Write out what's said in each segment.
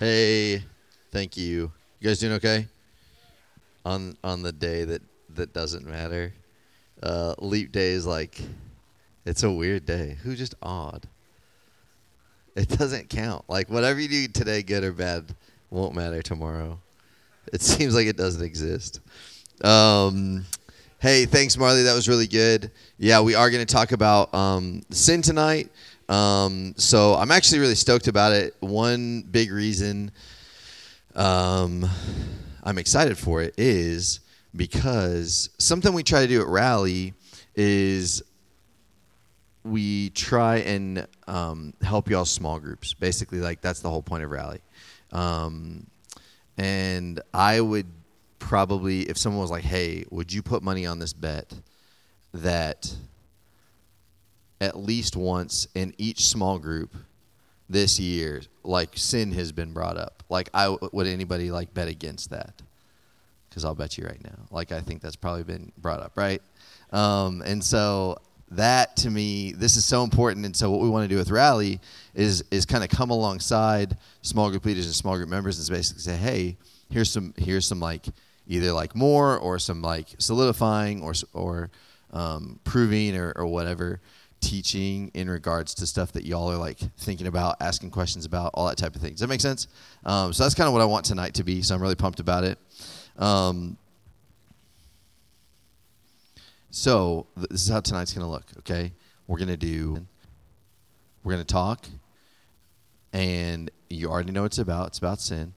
Hey, thank you. You guys doing okay? On on the day that that doesn't matter. Uh, leap day is like, it's a weird day. Who just odd? It doesn't count. Like whatever you do today, good or bad, won't matter tomorrow. It seems like it doesn't exist. Um, hey, thanks, Marley. That was really good. Yeah, we are going to talk about um, sin tonight. Um, so I'm actually really stoked about it. One big reason um, I'm excited for it is because something we try to do at Rally is we try and um, help y'all small groups. Basically, like that's the whole point of Rally. Um, and I would probably, if someone was like, "Hey, would you put money on this bet that at least once in each small group this year, like sin has been brought up. Like, I would anybody like bet against that? Because I'll bet you right now. Like, I think that's probably been brought up, right? Um, and so that to me, this is so important. And so what we want to do with Rally is is kind of come alongside small group leaders and small group members and basically say, hey, here's some here's some like either like more or some like solidifying or or um, proving or, or whatever teaching in regards to stuff that y'all are like thinking about, asking questions about, all that type of thing. Does that make sense? Um, so that's kind of what I want tonight to be. So I'm really pumped about it. Um, so th- this is how tonight's to look. Okay, we're to do. We're to talk, and you already know what it's about. It's about sin.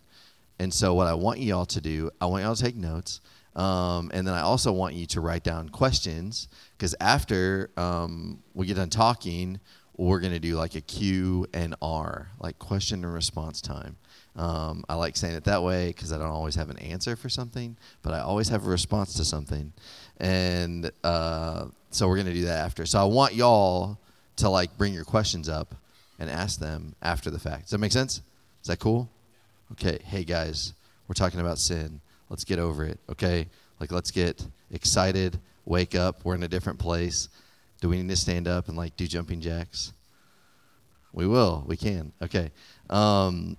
And so what I want y'all to do, I want y'all to take notes. Um, and then I also want you to write down questions because after um, we get done talking, we're going to do like a Q and R, like question and response time. Um, I like saying it that way because I don't always have an answer for something, but I always have a response to something. And uh, so we're going to do that after. So I want y'all to like bring your questions up and ask them after the fact. Does that make sense? Is that cool? Okay. Hey guys, we're talking about sin. Let's get over it, okay? Like, let's get excited, wake up. We're in a different place. Do we need to stand up and, like, do jumping jacks? We will. We can. Okay. Um,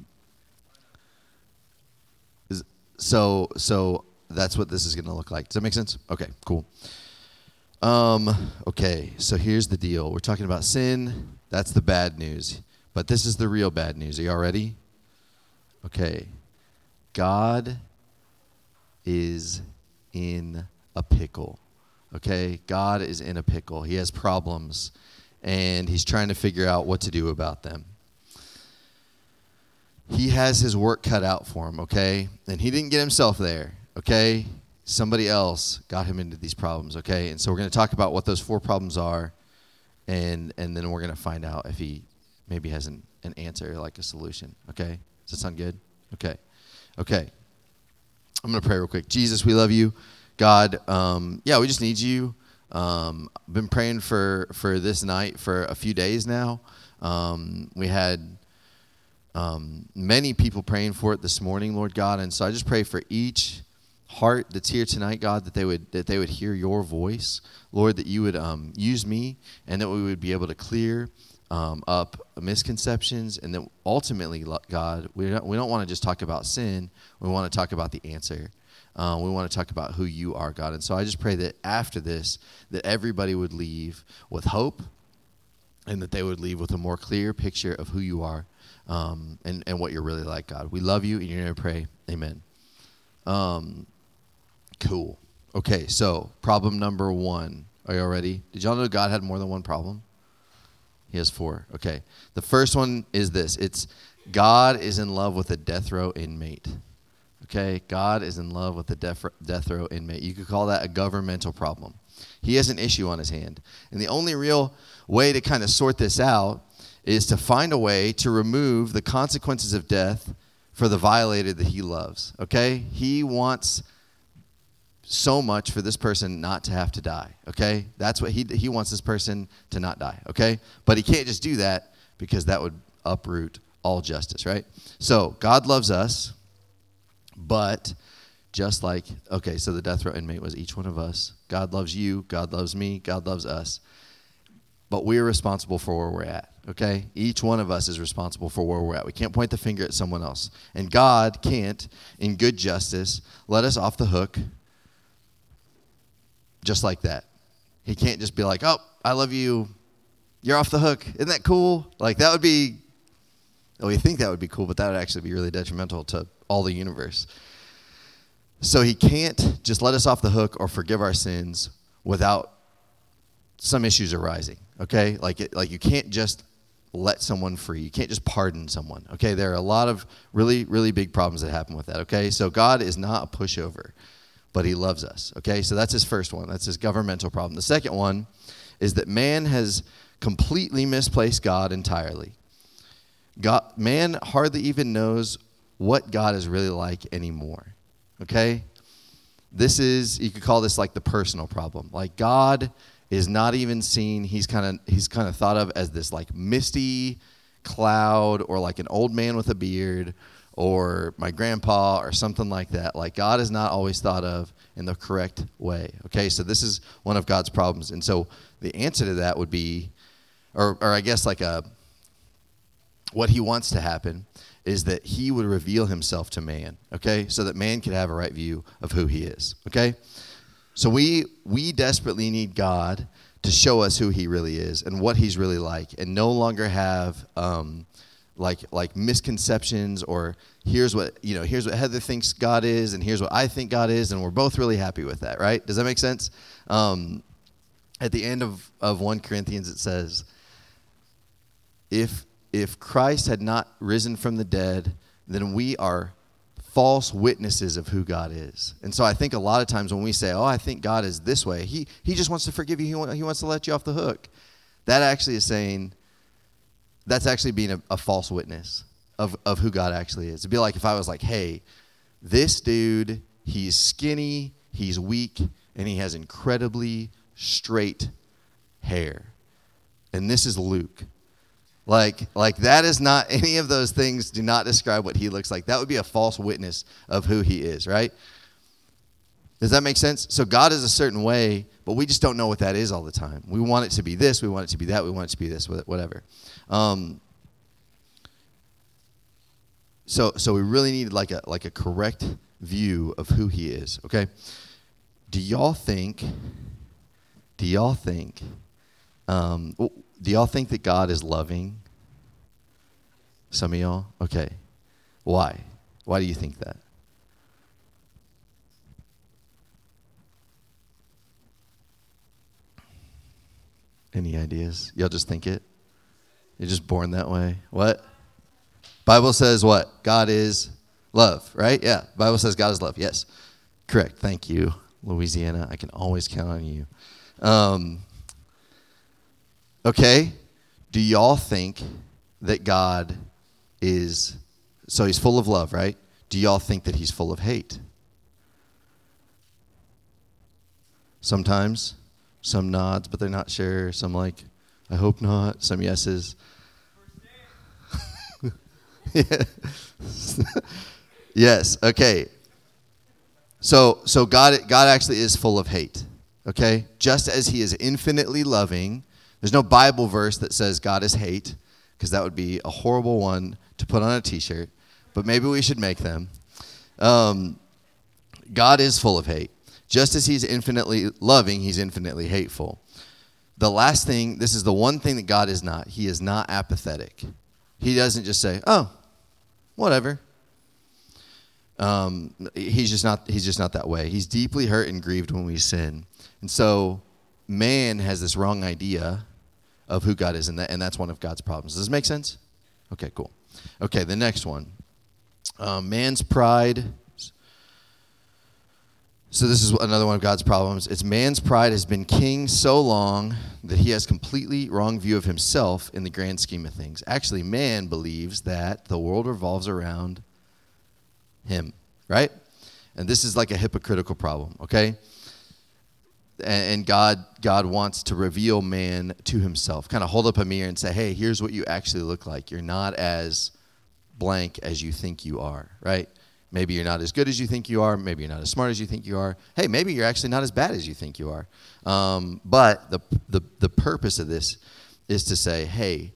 so, so that's what this is going to look like. Does that make sense? Okay, cool. Um, okay, so here's the deal. We're talking about sin. That's the bad news. But this is the real bad news. Are y'all ready? Okay. God is in a pickle. Okay? God is in a pickle. He has problems, and he's trying to figure out what to do about them. He has his work cut out for him, okay? And he didn't get himself there, okay? Somebody else got him into these problems, okay? And so we're going to talk about what those four problems are, and, and then we're going to find out if he maybe has an, an answer, like a solution, okay? Does that sound good? Okay. Okay. I'm going to pray real quick. Jesus, we love you. God, um, yeah, we just need you. Um, I've been praying for, for this night for a few days now. Um, we had um, many people praying for it this morning, Lord God, and so I just pray for each heart that's here tonight, God, that they would that they would hear your voice, Lord, that you would um, use me, and that we would be able to clear um, up misconceptions, and then ultimately, God, we don't, we don't want to just talk about sin. We want to talk about the answer. Uh, we want to talk about who you are, God. And so I just pray that after this, that everybody would leave with hope, and that they would leave with a more clear picture of who you are um, and, and what you're really like, God. We love you, and you're going to pray. Amen. Um, cool. Okay, so problem number one. Are you all ready? Did y'all know God had more than one problem? He has four. Okay. The first one is this it's God is in love with a death row inmate. Okay? God is in love with a death, death row inmate. You could call that a governmental problem. He has an issue on his hand. And the only real way to kind of sort this out is to find a way to remove the consequences of death for the violator that he loves. Okay? He wants so much for this person not to have to die. Okay? That's what he he wants this person to not die. Okay? But he can't just do that because that would uproot all justice, right? So, God loves us, but just like okay, so the death row inmate was each one of us. God loves you, God loves me, God loves us. But we are responsible for where we're at. okay? Each one of us is responsible for where we're at. We can't point the finger at someone else. And God can't, in good justice, let us off the hook just like that. He can't just be like, oh, I love you. You're off the hook. Isn't that cool? Like, that would be, oh, we think that would be cool, but that would actually be really detrimental to all the universe. So he can't just let us off the hook or forgive our sins without some issues arising. Okay, like it, like you can't just let someone free. You can't just pardon someone. Okay, there are a lot of really really big problems that happen with that. Okay, so God is not a pushover, but He loves us. Okay, so that's his first one. That's his governmental problem. The second one is that man has completely misplaced God entirely. God, man hardly even knows what God is really like anymore. Okay? This is, you could call this like the personal problem. Like God is not even seen, he's kind of he's kind of thought of as this like misty cloud or like an old man with a beard or my grandpa or something like that. Like God is not always thought of in the correct way. Okay, so this is one of God's problems. And so the answer to that would be, or, or I guess like a, what he wants to happen is that he would reveal himself to man, okay? So that man could have a right view of who he is, okay? So we we desperately need God to show us who he really is and what he's really like and no longer have um, like like misconceptions or here's what you know here's what heather thinks god is and here's what i think god is and we're both really happy with that right does that make sense um, at the end of, of 1 corinthians it says if if Christ had not risen from the dead, then we are false witnesses of who God is. And so I think a lot of times when we say, oh, I think God is this way, he, he just wants to forgive you, he, he wants to let you off the hook. That actually is saying, that's actually being a, a false witness of, of who God actually is. It'd be like if I was like, hey, this dude, he's skinny, he's weak, and he has incredibly straight hair. And this is Luke. Like, like that is not any of those things do not describe what he looks like. That would be a false witness of who he is, right? Does that make sense? So God is a certain way, but we just don't know what that is all the time. We want it to be this, we want it to be that, we want it to be this, whatever. Um, so, so we really need like a like a correct view of who he is. Okay. Do y'all think? Do y'all think? Um, do y'all think that God is loving? Some of y'all? Okay. Why? Why do you think that? Any ideas? Y'all just think it? You're just born that way. What? Bible says what? God is love, right? Yeah. Bible says God is love. Yes. Correct. Thank you, Louisiana. I can always count on you. Um, Okay? Do y'all think that God is, so he's full of love, right? Do y'all think that he's full of hate? Sometimes, some nods, but they're not sure. Some like, I hope not. Some yeses. yes. Okay. So, so God, God actually is full of hate. Okay, just as He is infinitely loving there's no Bible verse that says God is hate, because that would be a horrible one to put on a t shirt, but maybe we should make them. Um, God is full of hate. Just as He's infinitely loving, He's infinitely hateful. The last thing, this is the one thing that God is not. He is not apathetic. He doesn't just say, oh, whatever. Um, he's just not he's just not that way. He's deeply hurt and grieved when we sin. And so man has this wrong idea of who God is, and, that, and that's one of God's problems. Does this make sense? Okay, cool. Okay, the next one um, man's pride. So, this is another one of God's problems. It's man's pride has been king so long that he has completely wrong view of himself in the grand scheme of things. Actually, man believes that the world revolves around him, right? And this is like a hypocritical problem, okay? and God God wants to reveal man to himself. Kind of hold up a mirror and say, "Hey, here's what you actually look like. You're not as blank as you think you are." Right? Maybe you're not as good as you think you are. Maybe you're not as smart as you think you are. Hey, maybe you're actually not as bad as you think you are. Um, but the, the the purpose of this is to say, "Hey,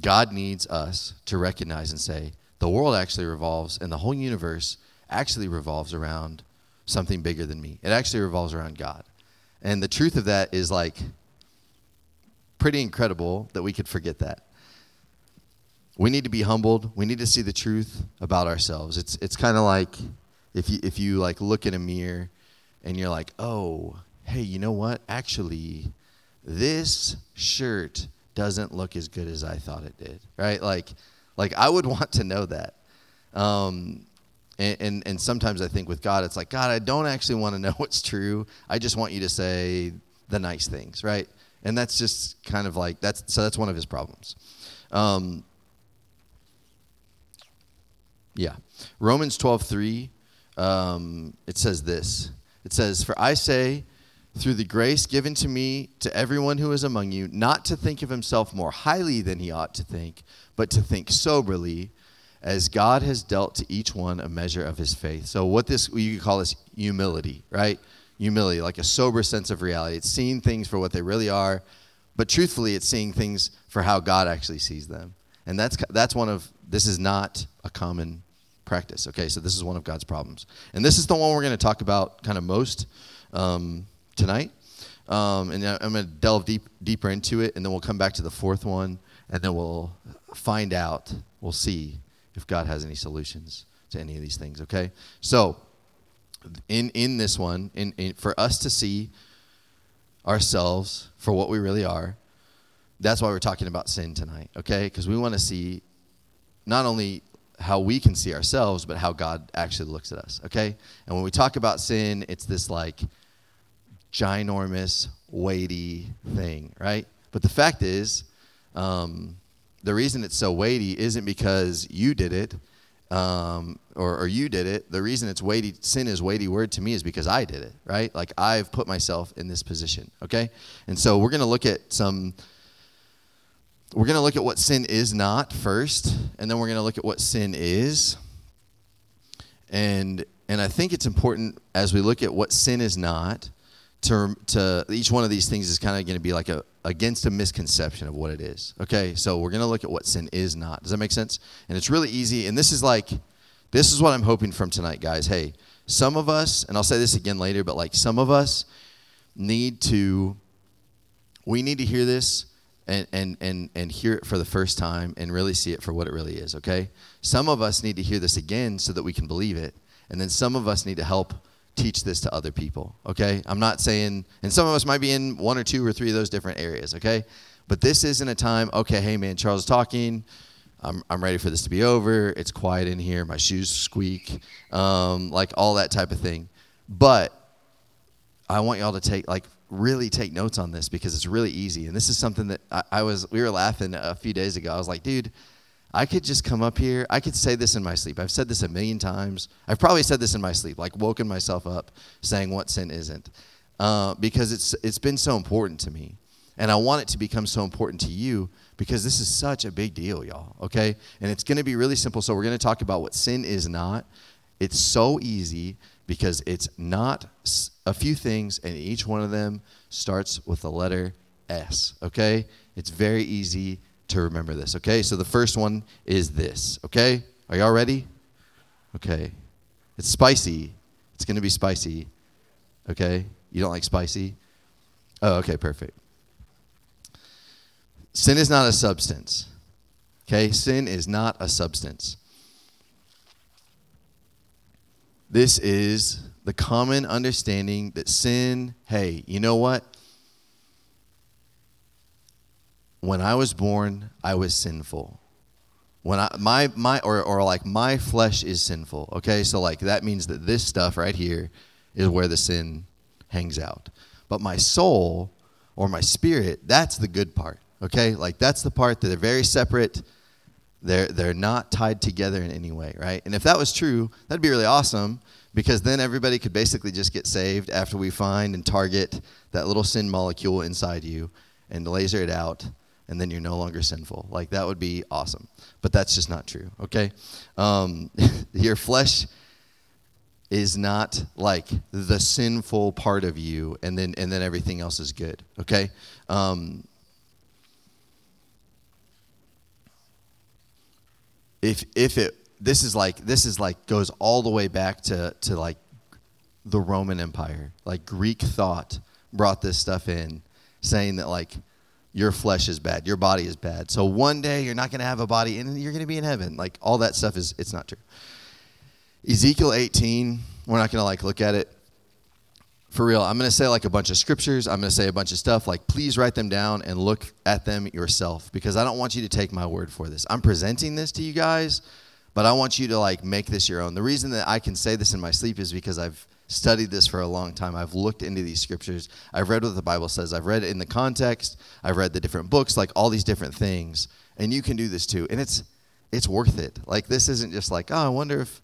God needs us to recognize and say, the world actually revolves and the whole universe actually revolves around something bigger than me. It actually revolves around God. And the truth of that is like pretty incredible that we could forget that. We need to be humbled. We need to see the truth about ourselves. It's it's kind of like if you if you like look in a mirror and you're like, "Oh, hey, you know what? Actually, this shirt doesn't look as good as I thought it did." Right? Like like I would want to know that. Um, and, and, and sometimes I think with God, it's like, God, I don't actually want to know what's true. I just want you to say the nice things, right? And that's just kind of like that's so that's one of his problems. Um, yeah, Romans twelve three. Um, it says this. It says, "For I say." through the grace given to me to everyone who is among you, not to think of himself more highly than he ought to think, but to think soberly, as God has dealt to each one a measure of his faith. So, what this you could call this humility, right? Humility, like a sober sense of reality. It's seeing things for what they really are, but truthfully, it's seeing things for how God actually sees them. And that's that's one of this is not a common practice. Okay, so this is one of God's problems, and this is the one we're going to talk about kind of most um, tonight. Um, and I'm going to delve deep deeper into it, and then we'll come back to the fourth one, and then we'll find out. We'll see if God has any solutions to any of these things, okay? So, in, in this one, in, in, for us to see ourselves for what we really are, that's why we're talking about sin tonight, okay? Because we want to see not only how we can see ourselves, but how God actually looks at us, okay? And when we talk about sin, it's this like ginormous, weighty thing, right? But the fact is, um, the reason it's so weighty isn't because you did it um, or, or you did it. The reason it's weighty, sin is weighty word to me is because I did it, right? Like I've put myself in this position, okay? And so we're going to look at some, we're going to look at what sin is not first, and then we're going to look at what sin is. And, and I think it's important as we look at what sin is not to, to each one of these things is kind of going to be like a against a misconception of what it is. Okay, so we're going to look at what sin is not. Does that make sense? And it's really easy. And this is like, this is what I'm hoping from tonight, guys. Hey, some of us, and I'll say this again later, but like some of us need to, we need to hear this and, and, and, and hear it for the first time and really see it for what it really is, okay? Some of us need to hear this again so that we can believe it. And then some of us need to help teach this to other people, okay? I'm not saying, and some of us might be in one or two or three of those different areas, okay? But this isn't a time, okay, hey man, Charles is talking. I'm, I'm ready for this to be over. It's quiet in here. My shoes squeak, um, like all that type of thing. But I want y'all to take, like, really take notes on this because it's really easy. And this is something that I, I was, we were laughing a few days ago. I was like, dude, I could just come up here. I could say this in my sleep. I've said this a million times. I've probably said this in my sleep, like woken myself up saying what sin isn't, uh, because it's it's been so important to me, and I want it to become so important to you because this is such a big deal, y'all. Okay, and it's going to be really simple. So we're going to talk about what sin is not. It's so easy because it's not a few things, and each one of them starts with the letter S. Okay, it's very easy to remember this, okay? So the first one is this, okay? Are y'all ready? Okay. It's spicy. It's going to be spicy, okay? You don't like spicy? Oh, okay, perfect. Sin is not a substance, okay? Sin is not a substance. This is the common understanding that sin, hey, you know what? when I was born, I was sinful. When I my my or or like my flesh is sinful. Okay, so like that means that this stuff right here is where the sin hangs out. But my soul or my spirit, that's the good part. Okay, like that's the part that they're very separate. They're they're not tied together in any way, right? And if that was true, that'd be really awesome because then everybody could basically just get saved after we find and target that little sin molecule inside you and laser it out and then you're no longer sinful. Like that would be awesome. But that's just not true, okay? Um, your flesh is not like the sinful part of you and then and then everything else is good okay um, if if it this is like this is like goes all the way back to to like the Roman Empire. Like Greek thought brought this stuff in, saying that like your flesh is bad, your body is bad. So one day you're not going to have a body and you're going to be in heaven. Like all that stuff is it's not true. Ezekiel 18, we're not going to like look at it for real. I'm going to say like a bunch of scriptures, I'm going to say a bunch of stuff like please write them down and look at them yourself because I don't want you to take my word for this. I'm presenting this to you guys, but I want you to like make this your own. The reason that I can say this in my sleep is because I've studied this for a long time. I've looked into these scriptures. I've read what the Bible says. I've read it in the context. I've read the different books, like all these different things. And you can do this too. And it's it's worth it. Like this isn't just like, oh, I wonder if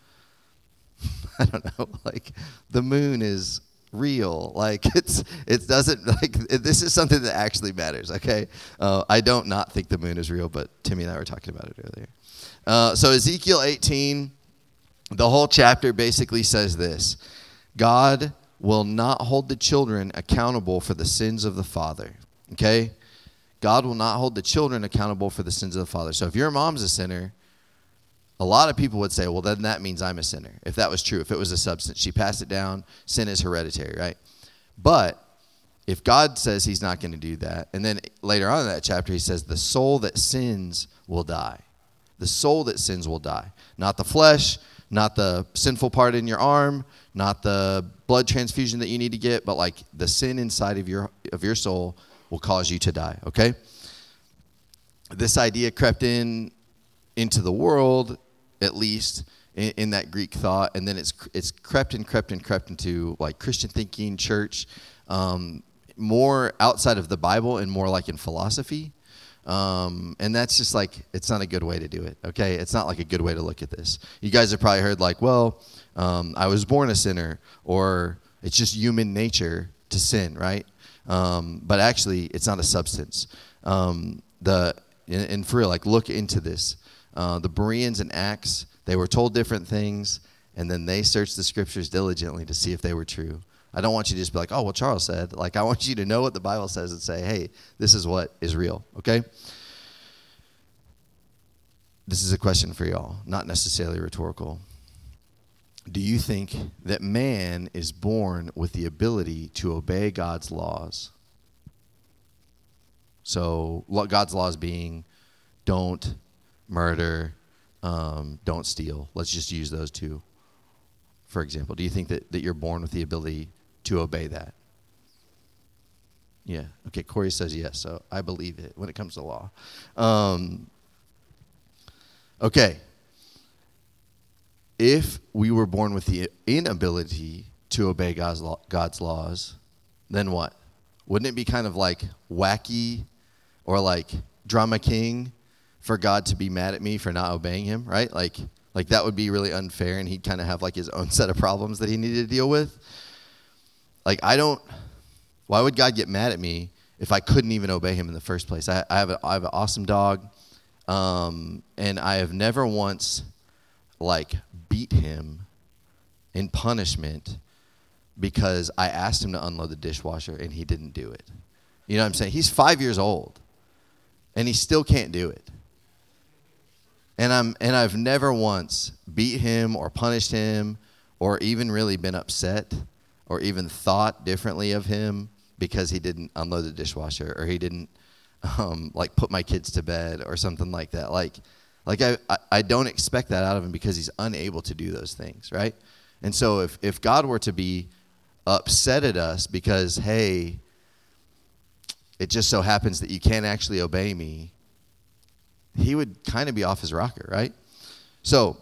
I don't know, like the moon is real. Like it's it doesn't like this is something that actually matters. Okay, uh, I don't not think the moon is real, but Timmy and I were talking about it earlier. Uh, so Ezekiel 18, the whole chapter basically says this: God will not hold the children accountable for the sins of the father. Okay? God will not hold the children accountable for the sins of the father. So if your mom's a sinner, a lot of people would say, well, then that means I'm a sinner. If that was true, if it was a substance, she passed it down, sin is hereditary, right? But if God says he's not going to do that, and then later on in that chapter, he says, the soul that sins will die. The soul that sins will die. Not the flesh, not the sinful part in your arm, not the blood transfusion that you need to get, but like the sin inside of your of your soul will cause you to die, okay? This idea crept in into the world at least in, in that Greek thought and then it's it's crept and crept and crept into like Christian thinking, church, um, more outside of the Bible and more like in philosophy. Um, and that's just like, it's not a good way to do it, okay? It's not like a good way to look at this. You guys have probably heard, like, well, um, I was born a sinner, or it's just human nature to sin, right? Um, but actually, it's not a substance. Um, the and, and, for real, like, look into this. Uh, the Bereans and Acts, they were told different things, and then they searched the scriptures diligently to see if they were true. I don't want you to just be like, oh, well, Charles said. Like, I want you to know what the Bible says and say, hey, this is what is real, okay? This is a question for y'all, not necessarily rhetorical. Do you think that man is born with the ability to obey God's laws? So, God's laws being don't murder, um, don't steal. Let's just use those two, for example. Do you think that, that you're born with the ability to obey that? Yeah. Okay. Corey says yes, so I believe it when it comes to law. Um, okay. If we were born with the inability to obey God's, law, God's laws, then what? Wouldn't it be kind of like wacky or like drama king for God to be mad at me for not obeying him, right? Like, like that would be really unfair and he'd kind of have like his own set of problems that he needed to deal with. Like, I don't, why would God get mad at me if I couldn't even obey him in the first place? I, I have, a, I have an awesome dog, um, and I have never once, like, beat him in punishment because I asked him to unload the dishwasher and he didn't do it. You know what I'm saying? He's five years old and he still can't do it. And, I'm, and I've never once beat him or punished him or even really been upset or even thought differently of him because he didn't unload the dishwasher or he didn't um, like put my kids to bed or something like that. Like, like I, I don't expect that out of him because he's unable to do those things, right? And so if, if God were to be upset at us because, hey, it just so happens that you can't actually obey me, he would kind of be off his rocker, right? So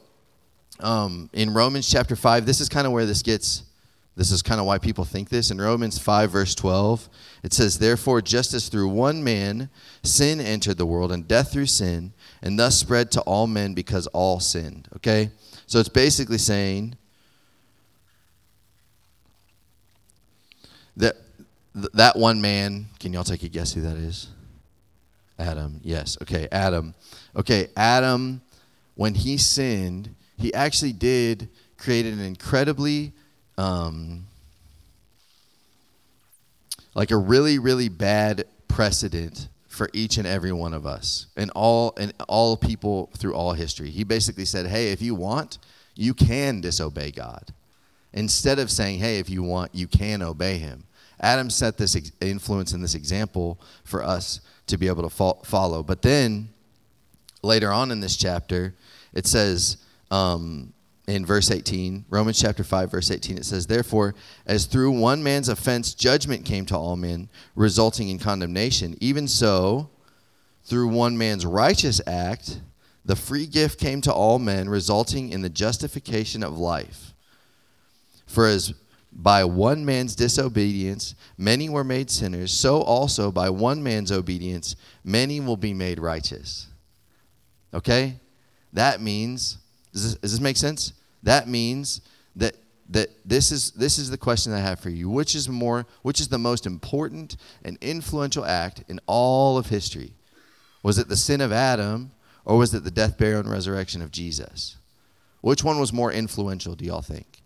um, in Romans chapter 5, this is kind of where this gets this is kind of why people think this. In Romans 5, verse 12, it says, Therefore, just as through one man sin entered the world, and death through sin, and thus spread to all men because all sinned. Okay? So it's basically saying that that one man, can y'all take a guess who that is? Adam. Yes. Okay, Adam. Okay, Adam, when he sinned, he actually did create an incredibly um, like a really, really bad precedent for each and every one of us and all and all people through all history. He basically said, "Hey, if you want, you can disobey God." Instead of saying, "Hey, if you want, you can obey him." Adam set this ex- influence and this example for us to be able to fo- follow. But then later on in this chapter, it says um, in verse 18, Romans chapter 5, verse 18, it says, Therefore, as through one man's offense judgment came to all men, resulting in condemnation, even so, through one man's righteous act, the free gift came to all men, resulting in the justification of life. For as by one man's disobedience many were made sinners, so also by one man's obedience many will be made righteous. Okay? That means does this, does this make sense? That means that that this is this is the question I have for you. Which is more which is the most important and influential act in all of history? Was it the sin of Adam or was it the death, burial, and resurrection of Jesus? Which one was more influential, do y'all think?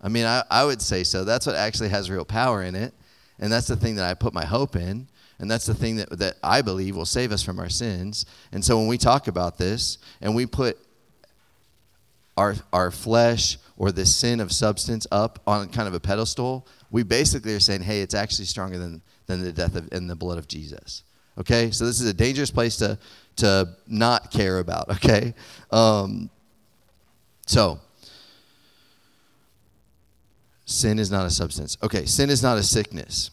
I mean, I, I would say so. That's what actually has real power in it. And that's the thing that I put my hope in. And that's the thing that, that I believe will save us from our sins. And so when we talk about this and we put our, our flesh or the sin of substance up on kind of a pedestal, we basically are saying, hey, it's actually stronger than, than the death of, and the blood of Jesus. Okay? So this is a dangerous place to, to not care about, okay? Um, so, sin is not a substance. Okay, sin is not a sickness.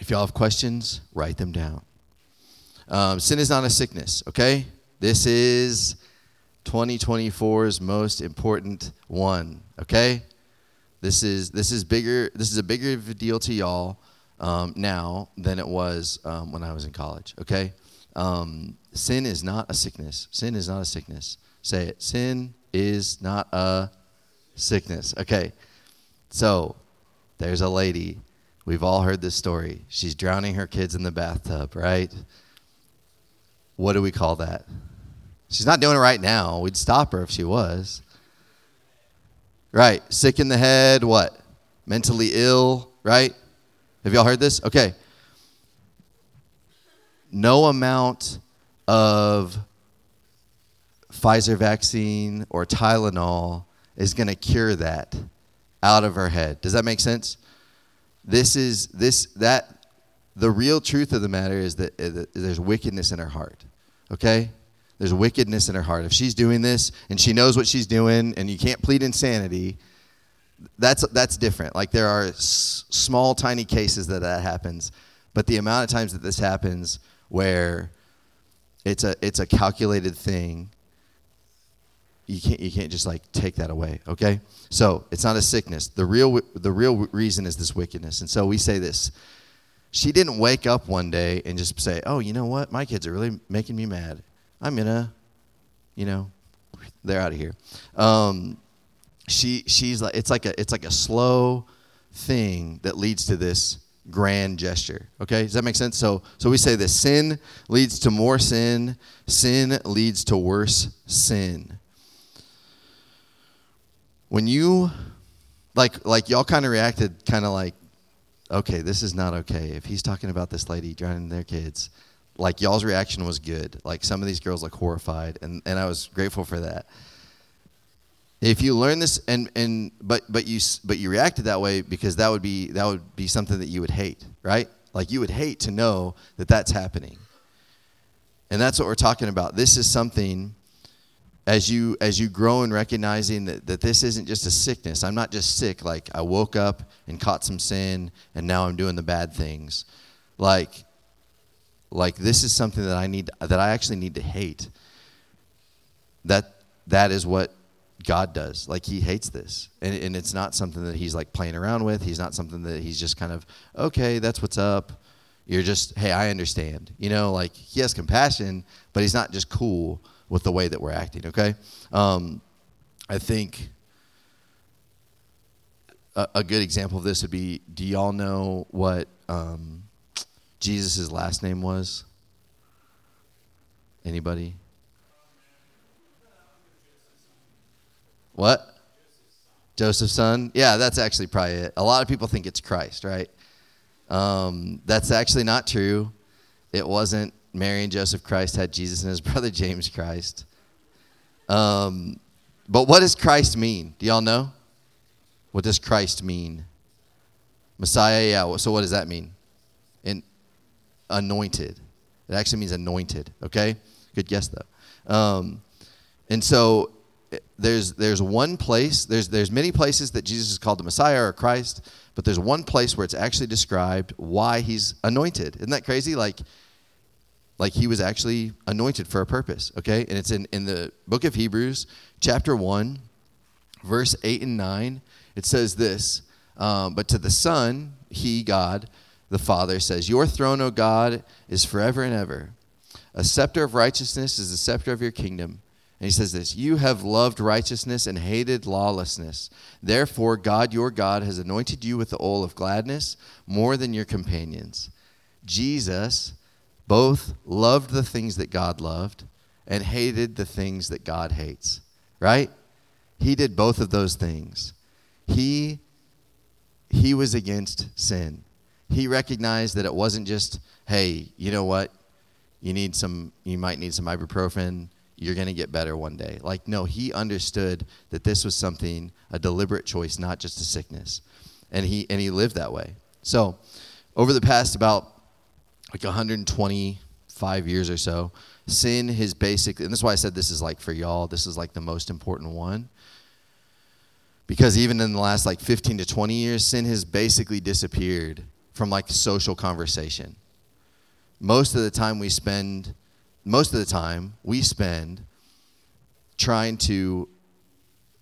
If y'all have questions, write them down. Um, sin is not a sickness, okay? This is 2024's most important one, okay? This is this is bigger. This is a bigger deal to y'all um, now than it was um, when I was in college. Okay, um, sin is not a sickness. Sin is not a sickness. Say it. Sin is not a sickness. Okay, so there's a lady We've all heard this story. She's drowning her kids in the bathtub, right? What do we call that? She's not doing it right now. We'd stop her if she was. Right. Sick in the head, what? Mentally ill, right? Have y'all heard this? Okay. No amount of Pfizer vaccine or Tylenol is going to cure that out of her head. Does that make sense? This is this that the real truth of the matter is that, there's wickedness in her heart. Okay? There's wickedness in her heart. If she's doing this and she knows what she's doing and you can't plead insanity, that's that's different. Like there are s- small tiny cases that that happens, but the amount of times that this happens where it's a it's a calculated thing you can't you can't just like take that away okay? So it's not a sickness. The real the real reason is this wickedness. And so we say this. She didn't wake up one day and just say oh you know what? My kids are really making me mad. I'm gonna you know they're out of here. Um, she she's like it's like a it's like a slow thing that leads to this grand gesture okay? Does that make sense? So so we say this. Sin leads to more sin. Sin leads to worse sin when you like like y'all kind of reacted kind of like okay this is not okay. If he's talking about this lady drowning their kids like y'all's reaction was good. Like some of these girls look horrified and, and i was grateful for that. If you learn this and and but but you but you reacted that way because that would be that would be something that you would hate right? Like you would hate to know that that's happening. And that's what we're talking about. This is something as you as you grow in recognizing that, that this isn't just a sickness. I'm not just sick like i woke up and caught some sin and now i'm doing the bad things. Like like this is something that i need that i actually need to hate. That that is what god does. Like he hates this. And, and it's not something that he's like playing around with. He's not something that he's just kind of okay that's what's up. You're just hey i understand. You know like he has compassion but he's not just cool with the way that we're acting, okay? Um, I think a, a, good example of this would be do y'all know what um, Jesus' last name was? Anybody? What? Joseph's son? Yeah, that's actually probably it. A lot of people think it's Christ, right? Um, that's actually not true. It wasn't Mary and Joseph Christ had Jesus and his brother James Christ. Um, but what does Christ mean? Do y'all know? What does Christ mean? Messiah, yeah. So what does that mean? In anointed. It actually means anointed. Okay, good guess though. Um, and so there's there's one place. There's there's many places that Jesus is called the Messiah or Christ, but there's one place where it's actually described why he's anointed. Isn't that crazy? Like like he was actually anointed for a purpose. Okay, and it's in in the book of Hebrews, chapter one, verse eight and nine. It says this. Um, but to the Son, He, God, the Father, says, Your throne, O God, is forever and ever. A scepter of righteousness is the scepter of your kingdom. And he says this You have loved righteousness and hated lawlessness. Therefore, God, your God, has anointed you with the oil of gladness more than your companions. Jesus both loved the things that God loved and hated the things that God hates, right? He did both of those things. He he was against sin. He recognized that it wasn't just, hey, you know what? You need some you might need some ibuprofen. You're going to get better one day. Like no, he understood that this was something a deliberate choice, not just a sickness. And he and he lived that way. So, over the past about like 125 years or so, sin has basically, and that's why I said this is like for y'all, this is like the most important one. Because even in the last like 15 to 20 years sin has basically disappeared from like social conversation. Most of the time we spend most of the time we spend trying to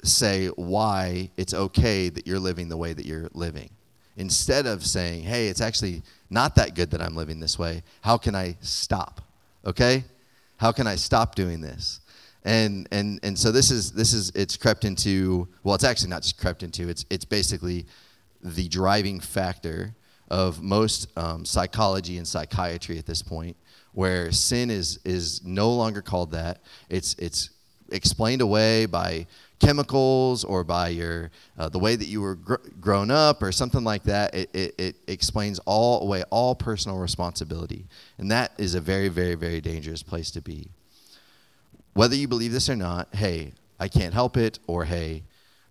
say why it's okay that you're living the way that you're living instead of saying hey it's actually not that good that i'm living this way how can i stop? Okay? How can i stop doing this? And and and so this is this is it's crept into well it's actually not just crept into it's it's basically the driving factor of most um, psychology and psychiatry at this point where sin is is no longer called that. It's it's explained away by chemicals or by your uh, the way that you were gr- grown up or something like that it, it, it explains all away all personal responsibility and that is a very very very dangerous place to be whether you believe this or not, hey, I can't help it, or hey,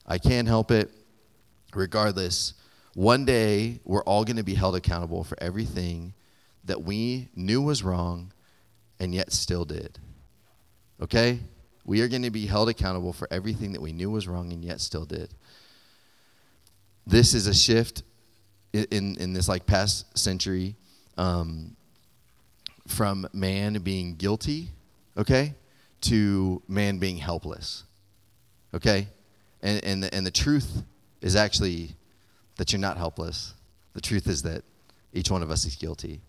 I can help it. Regardless, one day we're all going to be held accountable for everything that we knew was wrong and yet still did. Okay? We are going to be held accountable for everything that we knew was wrong and yet still did. This is a shift in, in, this like past century um, from man being guilty, okay, to man being helpless. Okay? And, and, the, and the truth is actually that you're not helpless. The truth is that each one of us is guilty.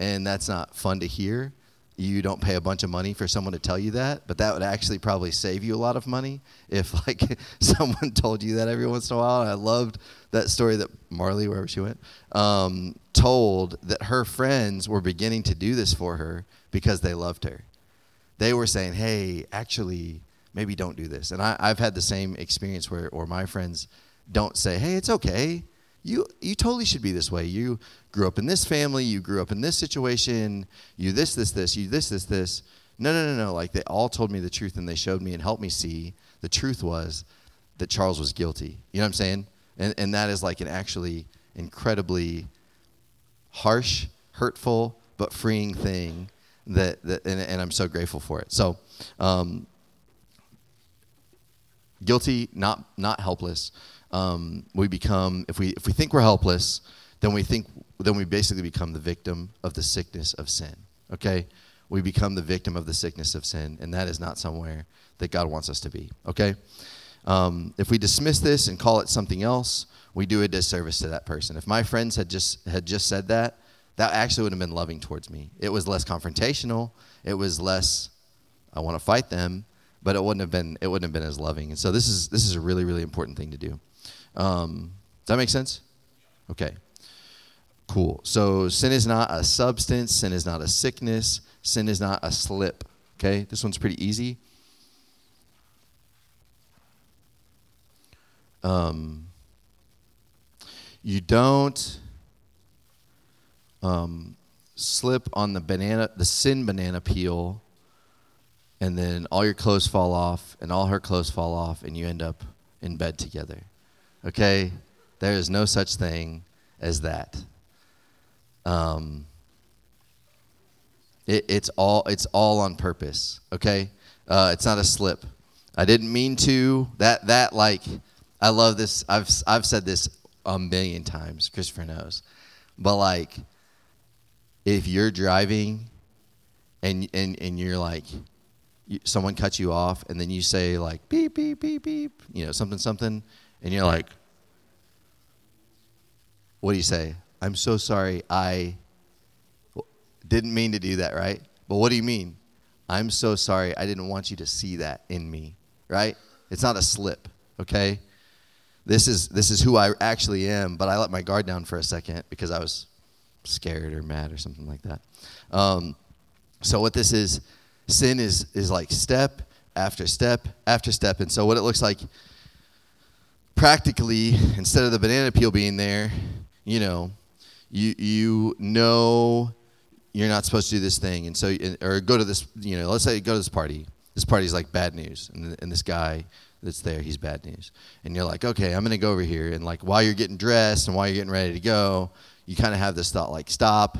And that's not fun to hear. You don't pay a bunch of money for someone to tell you that, but that would actually probably save you a lot of money if like someone told you that every once in a while. And I loved that story that Marley, wherever she went, um, told that her friends were beginning to do this for her because they loved her they were saying, hey, actually, maybe don't do this. And I, have had the same experience where, or my friends don't say, hey, it's okay. You, you totally should be this way. You grew up in this family. You grew up in this situation. You this, this, this. You this, this, this. No, no, no, no. Like they all told me the truth and they showed me and helped me see the truth was that Charles was guilty. You know what I'm saying? And, and that is like an actually incredibly harsh, hurtful, but freeing thing that, that and, and, I'm so grateful for it. So, um, guilty, not not helpless. Um, we become if we if we think we're helpless, then we think then we basically become the victim of the sickness of sin. Okay, we become the victim of the sickness of sin, and that is not somewhere that God wants us to be. Okay. Um, if we dismiss this and call it something else, we do a disservice to that person. If my friends had just had just said that, that actually would have been loving towards me. It was less confrontational. It was less, I want to fight them, but it wouldn't have been it wouldn't have been as loving. And so this is this is a really really important thing to do. Um, does that make sense? Okay. Cool. So sin is not a substance. Sin is not a sickness. Sin is not a slip. Okay. This one's pretty easy. Um, you don't um, slip on the banana, the sin banana peel, and then all your clothes fall off, and all her clothes fall off, and you end up in bed together. Okay? There is no such thing as that. Um, it, it's all it's all on purpose. Okay, uh, it's not a slip. I didn't mean to. That that like I love this. I've I've said this a million times. Christopher knows, but like if you're driving and and and you're like someone cuts you off and then you say like beep beep beep beep you know something something and you're like what do you say? I'm so sorry i didn't mean to do that right? But what do you mean? I'm so sorry i didn't want you to see that in me right? It's not a slip okay? This is this is who i actually am but i let my guard down for a second because i was scared or mad or something like that. Um, so what this is sin is is like step after step after step. And so what it looks like practically instead of the banana peel being there you know you you know you're not supposed to do this thing. And so or go to this you know let's say go to this party. This party's like bad news. And, and this guy that's there he's bad news. And you're like okay i'm going to go over here. And like while you're getting dressed and while you're getting ready to go you kind of have this thought like stop.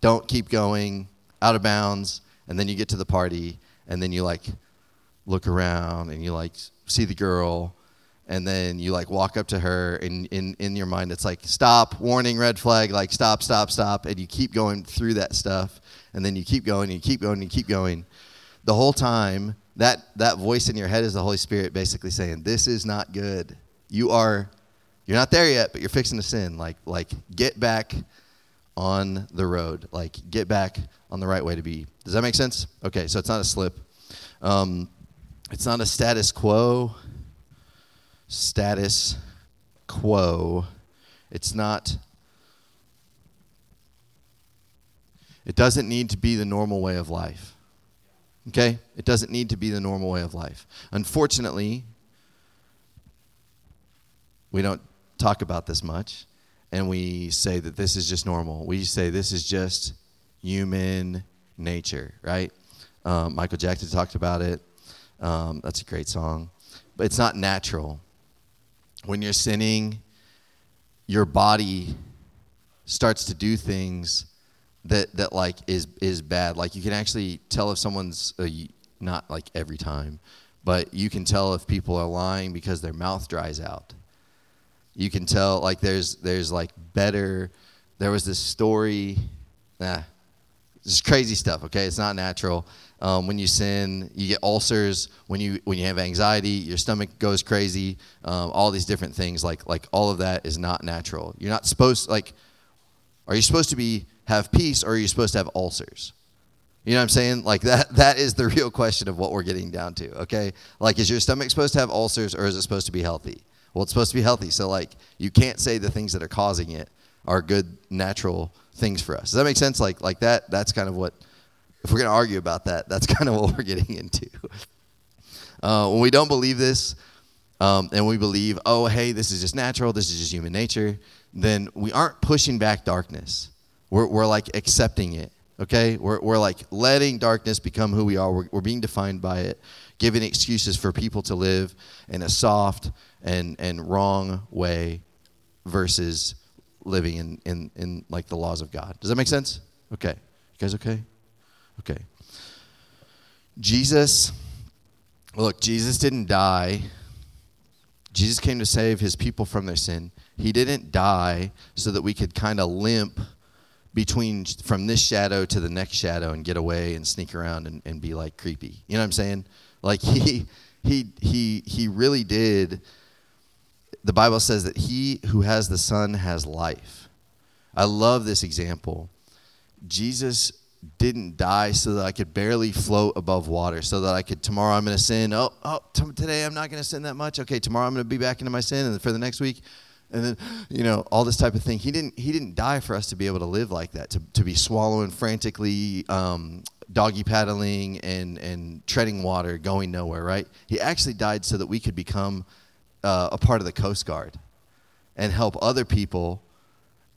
Don't keep going. Out of bounds. And then you get to the party. And then you like look around and you like see the girl and then you like walk up to her and in, in your mind it's like stop warning red flag like stop stop stop and you keep going through that stuff and then you keep going and you keep going and you keep going the whole time that that voice in your head is the holy spirit basically saying this is not good you are you're not there yet but you're fixing to sin like like get back on the road like get back on the right way to be. Does that make sense? Okay, so it's not a slip. Um, it's not a status quo. Status quo. It's not. It doesn't need to be the normal way of life. Okay? It doesn't need to be the normal way of life. Unfortunately, we don't talk about this much, and we say that this is just normal. We say this is just human nature, right? Um, Michael Jackson talked about it. Um, that's a great song. But it's not natural. When you're sinning, your body starts to do things that, that like is, is bad. Like you can actually tell if someone's, uh, not like every time, but you can tell if people are lying because their mouth dries out. You can tell like there's, there's like better, there was this story, nah, this crazy stuff. Okay, it's not natural. Um, when you sin, you get ulcers. When you when you have anxiety, your stomach goes crazy. Um, all these different things, like like all of that, is not natural. You're not supposed like. Are you supposed to be have peace, or are you supposed to have ulcers? You know what I'm saying? Like that that is the real question of what we're getting down to, okay? Like is your stomach supposed to have ulcers or is it supposed to be healthy? Well, it's supposed to be healthy. So like you can't say the things that are causing it are good natural things for us. Does that make sense? Like like that. That's kind of what. If we're going to argue about that, that's kind of what we're getting into. Uh, when we don't believe this, um, and we believe, oh, hey, this is just natural, this is just human nature, then we aren't pushing back darkness. We're, we're like accepting it, okay? We're, we're like letting darkness become who we are. We're, we're being defined by it, giving excuses for people to live in a soft and, and wrong way versus living in, in, in like the laws of God. Does that make sense? Okay. You guys okay? Okay. Jesus, look, Jesus didn't die. Jesus came to save his people from their sin. He didn't die so that we could kind of limp between from this shadow to the next shadow and get away and sneak around and, and be like creepy. You know what I'm saying? Like he he he he really did the Bible says that he who has the Son has life. I love this example. Jesus didn't die so that I could barely float above water, so that I could tomorrow I'm going to sin. Oh, oh, t- today I'm not going to sin that much. Okay, tomorrow I'm going to be back into my sin, and for the next week, and then you know all this type of thing. He didn't. He didn't die for us to be able to live like that, to to be swallowing frantically, um, doggy paddling, and and treading water, going nowhere. Right? He actually died so that we could become uh, a part of the Coast Guard and help other people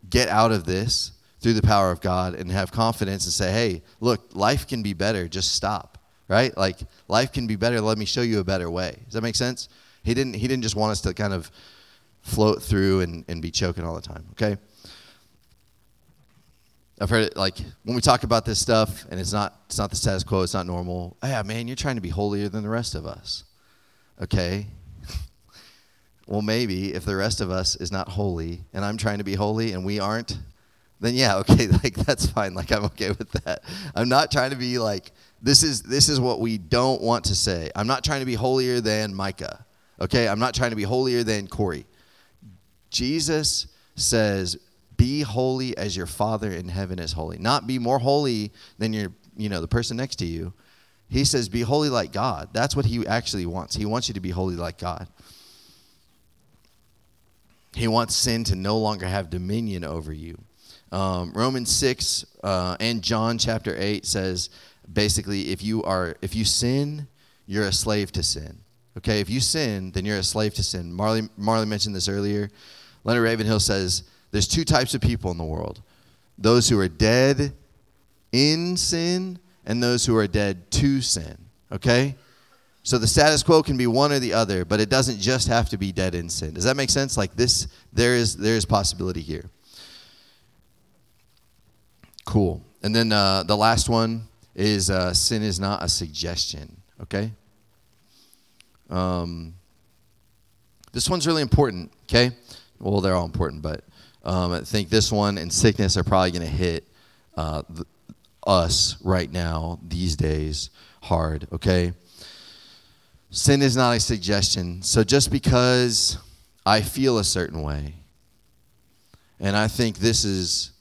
get out of this through the power of God and have confidence and say, hey, look, life can be better. Just stop, right? Like, life can be better. Let me show you a better way. Does that make sense? He didn't, he didn't just want us to kind of float through and, and be choking all the time, okay? I've heard it like when we talk about this stuff and it's not it's not the status quo, it's not normal. Yeah, man, you're trying to be holier than the rest of us. Okay? well, maybe if the rest of us is not holy and I'm trying to be holy and we aren't, then yeah, okay, like that's fine. Like I'm okay with that. I'm not trying to be like this is this is what we don't want to say. I'm not trying to be holier than Micah. Okay? I'm not trying to be holier than Corey. Jesus says, "Be holy as your Father in heaven is holy." Not be more holy than your, you know, the person next to you. He says, "Be holy like God." That's what he actually wants. He wants you to be holy like God. He wants sin to no longer have dominion over you. Um, Romans 6 uh, and John chapter 8 says basically if you are if you sin, you're a slave to sin. Okay, if you sin, then you're a slave to sin. Marley Marley mentioned this earlier. Leonard Ravenhill says there's two types of people in the world. Those who are dead in sin and those who are dead to sin. Okay? So the status quo can be one or the other, but it doesn't just have to be dead in sin. Does that make sense? Like this there is there is possibility here. Cool. And then uh, the last one is uh, sin is not a suggestion. Okay. Um, this one's really important. Okay. Well, they're all important, but um, I think this one and sickness are probably going to hit uh, th- us right now these days hard. Okay. Sin is not a suggestion. So just because I feel a certain way, and I think this is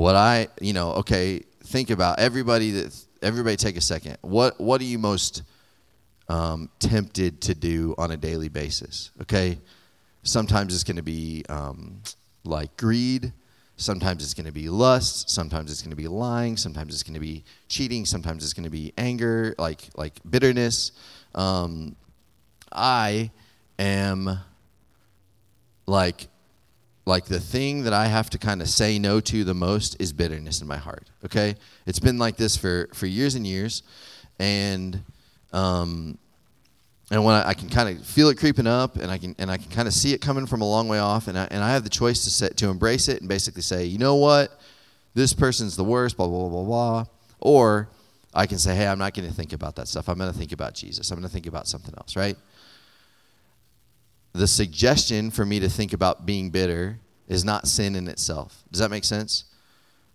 what I, you know, okay, think about everybody that everybody take a second. What what are you most um, tempted to do on a daily basis? Okay, sometimes it's going to be um, like greed. Sometimes it's going to be lust. Sometimes it's going to be lying. Sometimes it's going to be cheating. Sometimes it's going to be anger, like like bitterness. Um, I am like like the thing that I have to kind of say no to the most is bitterness in my heart. Okay, it's been like this for for years and years, and um, and when I, I can kind of feel it creeping up, and I can and I can kind of see it coming from a long way off, and I and I have the choice to set to embrace it and basically say, you know what, this person's the worst, blah blah blah blah, blah. or I can say, hey, I'm not going to think about that stuff. I'm going to think about Jesus. I'm going to think about something else, right? The suggestion for me to think about being bitter is not sin in itself. Does that make sense?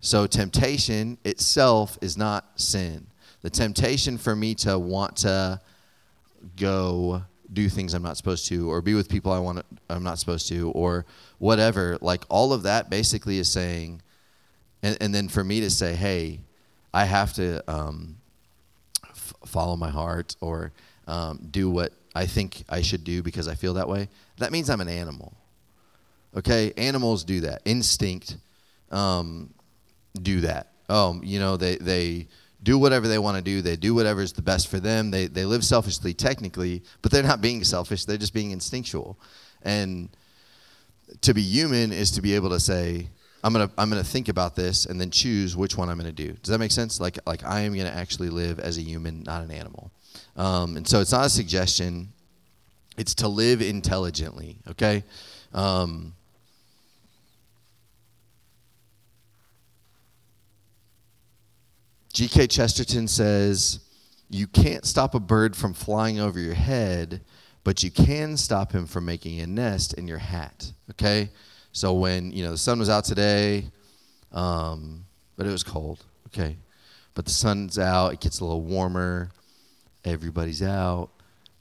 So, temptation itself is not sin. The temptation for me to want to go do things I'm not supposed to, or be with people I want to, I'm not supposed to, or whatever, like all of that basically is saying, and, and then for me to say, hey, I have to um, f- follow my heart or um, do what I think I should do because I feel that way, that means I'm an animal. Okay? Animals do that. Instinct um, do that. Oh, you know, they, they do whatever they want to do. They do whatever is the best for them. They, they live selfishly, technically, but they're not being selfish. They're just being instinctual. And to be human is to be able to say, I'm gonna I'm gonna think about this and then choose which one I'm gonna do. Does that make sense? Like like I am gonna actually live as a human, not an animal. Um, and so it's not a suggestion, it's to live intelligently, okay? Um, G.K. Chesterton says, You can't stop a bird from flying over your head, but you can stop him from making a nest in your hat, okay? So when, you know, the sun was out today, um, but it was cold, okay? But the sun's out, it gets a little warmer Everybody's out.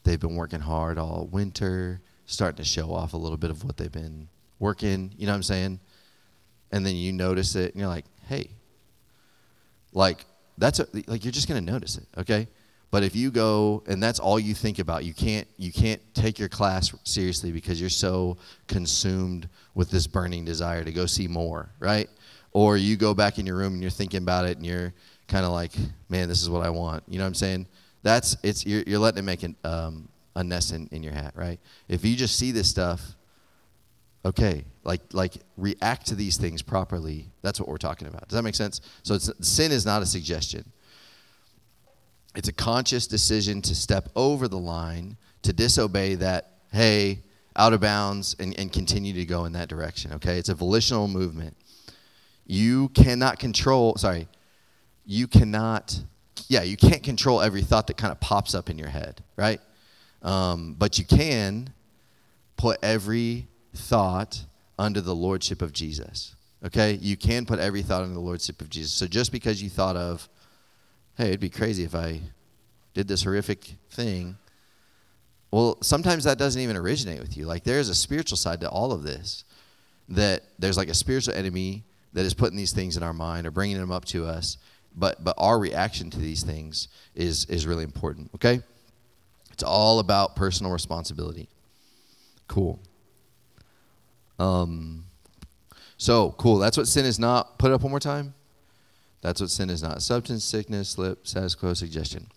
They've been working hard all winter, starting to show off a little bit of what they've been working. You know what I'm saying? And then you notice it, and you're like, hey, like that's a, like you're just gonna notice it, okay? But if you go and that's all you think about, you can't you can't take your class seriously because you're so consumed with this burning desire to go see more, right? Or you go back in your room and you're thinking about it and you're kind of like, man, this is what I want. You know what I'm saying? That's it's you're, you're letting it make an, um, a nest in, in your hat, right? If you just see this stuff, okay. Like like react to these things properly. That's what we're talking about. Does that make sense? So sin is not a suggestion. It's a conscious decision to step over the line, to disobey that, hey, out of bounds, and, and continue to go in that direction. Okay? It's a volitional movement. You cannot control, sorry, you cannot, yeah, you can't control every thought that kind of pops up in your head, right? Um, but you can put every thought under the lordship of Jesus. Okay? You can put every thought under the lordship of Jesus. So just because you thought of, hey, it'd be crazy if I did this horrific thing, well, sometimes that doesn't even originate with you. Like there's a spiritual side to all of this. That there's like a spiritual enemy that is putting these things in our mind or bringing them up to us. But but our reaction to these things is is really important. Okay, it's all about personal responsibility. Cool. Um, so cool. That's what sin is not. Put it up one more time. That's what sin is not. Substance, sickness, slip, status quo, suggestion.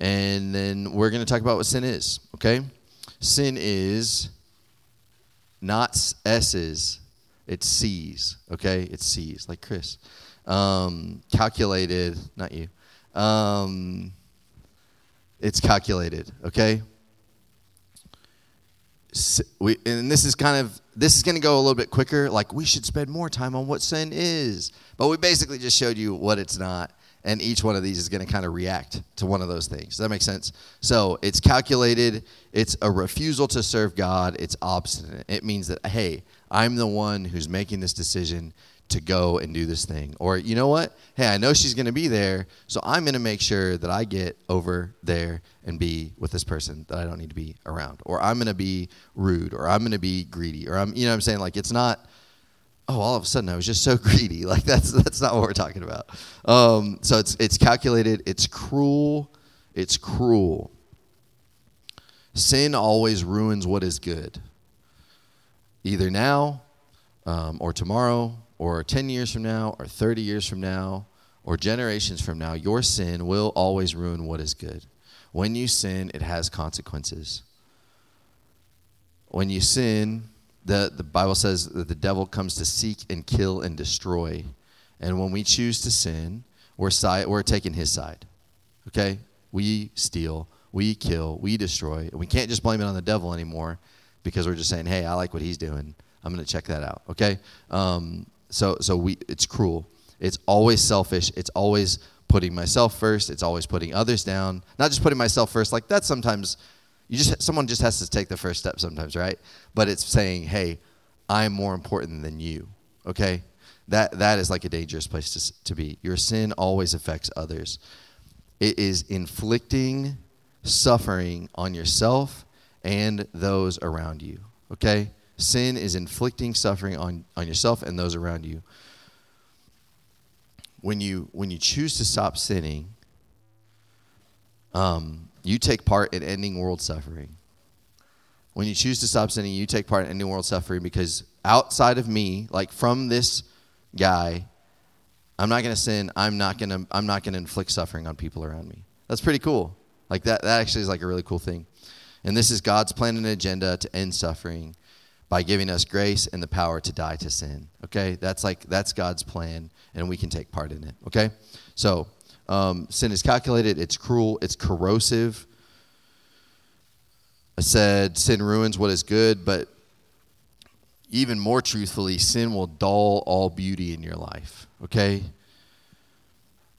And then we're going to talk about what sin is, okay? Sin is not S's, it's C's, okay? It's C's, like Chris. Um, calculated, not you. Um, it's calculated, okay? we, and this is kind of this is going to go a little bit quicker. Like we should spend more time on what sin is. But we basically just showed you what it's not and each one of these is going to kind of react to one of those things. Does that make sense? So it's calculated. It's a refusal to serve god. It's obstinate. It means that hey i'm the one who's making this decision to go and do this thing. Or, you know what? Hey, I know she's going to be there, so I'm going to make sure that I get over there and be with this person that I don't need to be around. Or I'm going to be rude, or I'm going to be greedy, or I'm, you know what I'm saying? Like, it's not, oh, all of a sudden I was just so greedy. Like, that's, that's not what we're talking about. Um, so it's, it's calculated, it's cruel, it's cruel. Sin always ruins what is good. Either now um, or tomorrow or 10 years from now, or 30 years from now, or generations from now, your sin will always ruin what is good. When you sin, it has consequences. When you sin, the, the Bible says that the devil comes to seek and kill and destroy. And when we choose to sin, we're, side, we're taking his side. Okay? We steal, we kill, we destroy. And we can't just blame it on the devil anymore because we're just saying, hey, I like what he's doing. I'm going to check that out. Okay? Um, so so we it's cruel. It's always selfish. It's always putting myself first. It's always putting others down. Not just putting myself first. Like that sometimes you just someone just has to take the first step sometimes, right? But it's saying, "Hey, I'm more important than you." Okay? That that is like a dangerous place to to be. Your sin always affects others. It is inflicting suffering on yourself and those around you. Okay? Sin is inflicting suffering on, on yourself and those around you. When you when you choose to stop sinning, um, you take part in ending world suffering. When you choose to stop sinning, you take part in ending world suffering because outside of me, like from this guy, I'm not to sin. I'm not to I'm not to inflict suffering on people around me. That's pretty cool. Like that that actually is like a really cool thing. And this is God's plan and agenda to end suffering by giving us grace and the power to die to sin. Okay? That's like, that's God's plan, and we can take part in it. Okay? So, um, sin is calculated, it's cruel, it's corrosive. I said sin ruins what is good, but even more truthfully, sin will dull all beauty in your life. Okay?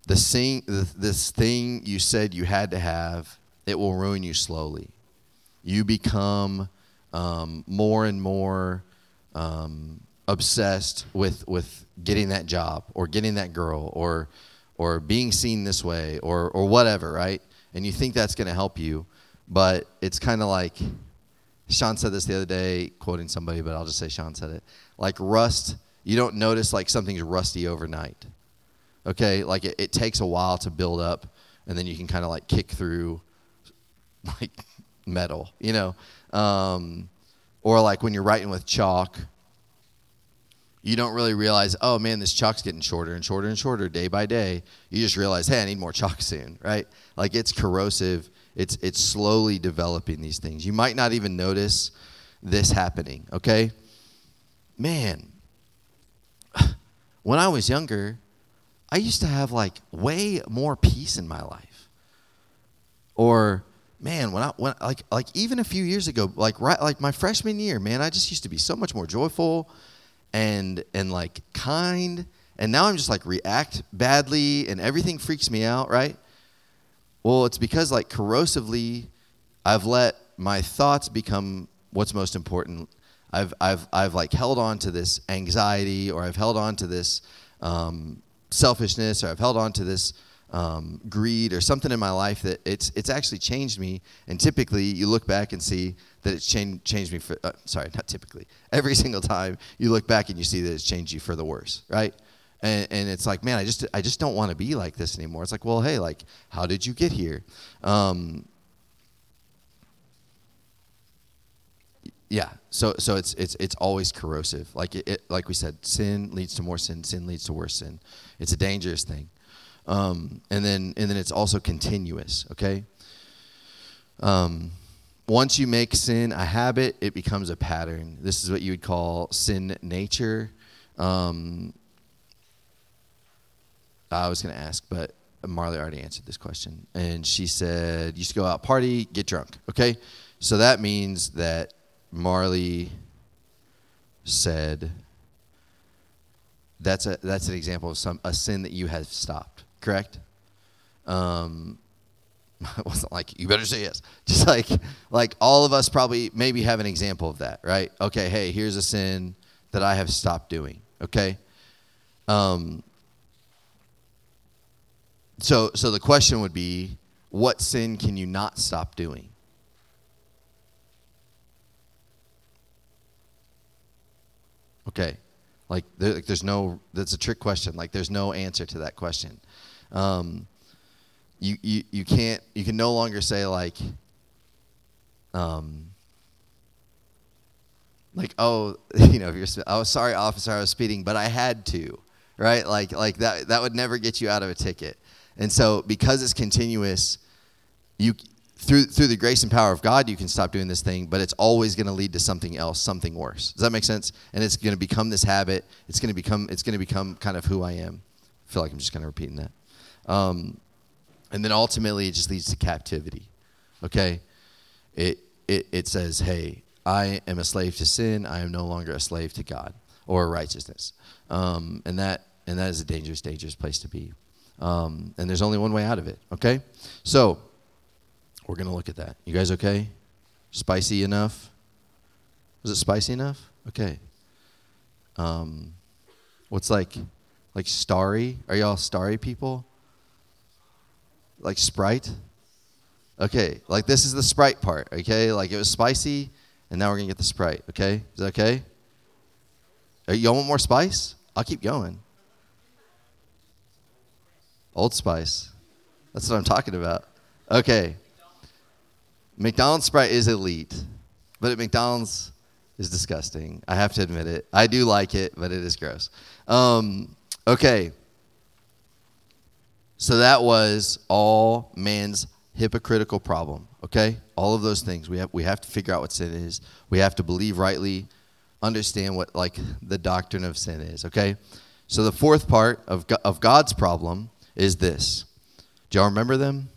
The thing, this thing you said you had to have, it will ruin you slowly. You become um, more and more um, obsessed with with getting that job or getting that girl or or being seen this way or or whatever, right? And you think that's going to help you, but it's kind of like Sean said this the other day, quoting somebody, but I'll just say Sean said it. Like rust, you don't notice like something's rusty overnight. Okay, like it, it takes a while to build up, and then you can kind of like kick through like metal, you know. Um, or like when you're writing with chalk, you don't really realize, oh man, this chalk's getting shorter and shorter and shorter day by day. You just realize, hey, I need more chalk soon, right? Like it's corrosive. It's it's slowly developing these things. You might not even notice this happening, okay? man, when I was younger, I used to have like way more peace in my life. Or man, when I when like like even a few years ago, like right like my freshman year, man, I just used to be so much more joyful and and like kind. And now I'm just like react badly and everything freaks me out, right? Well, it's because like corrosively I've let my thoughts become what's most important. I've I've I've like held on to this anxiety or I've held on to this um, selfishness or I've held on to this um, greed or something in my life that it's it's actually changed me. And typically, you look back and see that it's changed changed me for. Uh, sorry, not typically. Every single time you look back and you see that it's changed you for the worse, right? And, and it's like, man, I just I just don't want to be like this anymore. It's like, well, hey, like, how did you get here? Um, yeah so so it's it's it's always corrosive like it, it, like we said sin leads to more sin sin leads to worse sin it's a dangerous thing um, and then and then it's also continuous okay? Um, once you make sin a habit it becomes a pattern. This is what you would call sin nature. Um, i was going to ask but marley already answered this question. And she said you to go out party get drunk okay? So that means that Marley said, "That's a that's an example of some a sin that you have stopped." Correct? Um, it wasn't like you better say yes. Just like like all of us probably maybe have an example of that, right? Okay, hey, here's a sin that I have stopped doing. Okay. Um, so so the question would be, what sin can you not stop doing? Okay. Like, there, like, there's no, that's a trick question. Like, there's no answer to that question. Um, you, you, you can't, you can no longer say, like, um, like, oh, you know, if you're, oh, sorry, officer, I was speeding, but I had to, right? Like, like that, that would never get you out of a ticket. And so, because it's continuous, you, through through the grace and power of God, you can stop doing this thing, but it's always going to lead to something else, something worse. Does that make sense? And it's going to become this habit. It's going to become it's going to become kind of who I am. I feel like I'm just kind of repeating that. Um, and then ultimately, it just leads to captivity. Okay, it it it says, "Hey, I am a slave to sin. I am no longer a slave to God or righteousness," um, and that and that is a dangerous, dangerous place to be. Um, and there's only one way out of it. Okay, so we're going to look at that. You guys okay? Spicy enough? Was it spicy enough? Okay. Um, what's like, like starry? Are y'all starry people? Like Sprite? Okay, like this is the Sprite part, okay? Like it was spicy, and now we're gonna get the Sprite, okay? Is that okay? Y'all want more spice? I'll keep going. Old Spice. That's what I'm talking about. Okay. McDonald's Sprite is elite, but at McDonald's is disgusting. I have to admit it. I do like it, but it is gross. Um, okay. So that was all man's hypocritical problem. Okay, all of those things we have we have to figure out what sin is. We have to believe rightly, understand what like the doctrine of sin is. Okay, so the fourth part of of God's problem is this. Do y'all remember them?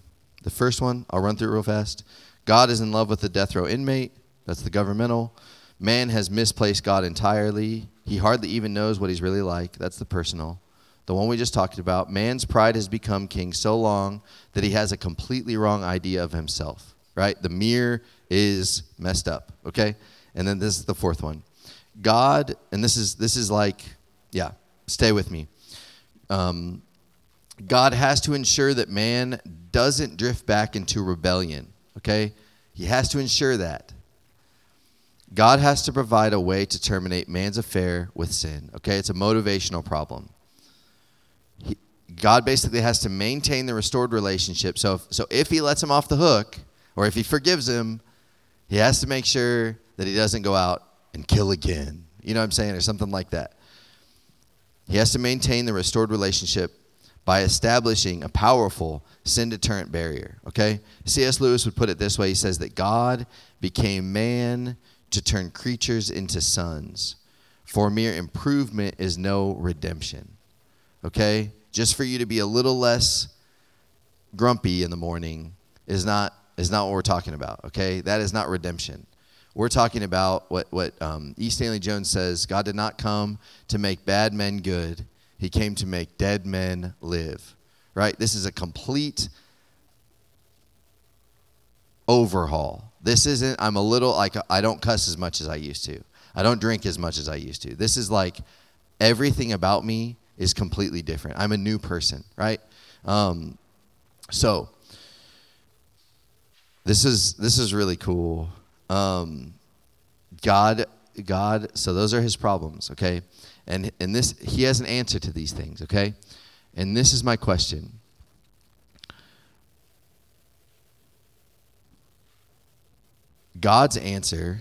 The first one, I'll run through it real fast. God is in love with the death row inmate. That's the governmental. Man has misplaced God entirely. He hardly even knows what he's really like. That's the personal. The one we just talked about. Man's pride has become king so long that he has a completely wrong idea of himself, right? The mirror is messed up, okay? And then this is the fourth one. God, and this is this is like, yeah, stay with me. Um, God has to ensure that man doesn't drift back into rebellion. Okay? He has to ensure that. God has to provide a way to terminate man's affair with sin. Okay? It's a motivational problem. God basically has to maintain the restored relationship. So if, so if he lets him off the hook, or if he forgives him, he has to make sure that he doesn't go out and kill again. You know what I'm saying? Or something like that. He has to maintain the restored relationship by establishing a powerful sin deterrent barrier. Okay? C.S. Lewis would put it this way He says that God became man to turn creatures into sons, for mere improvement is no redemption. Okay? Just for you to be a little less grumpy in the morning is not is not what we're talking about. Okay? That is not redemption. We're talking about what what um, E. Stanley Jones says. God did not come to make bad men good. He came to make dead men live. Right? This is a complete overhaul. This isn't. I'm a little like I don't cuss as much as I used to. I don't drink as much as I used to. This is like everything about me is completely different. I'm a new person, right? Um, so this is this is really cool. Um, God, God. So those are His problems, okay? And and this He has an answer to these things, okay? And this is my question. God's answer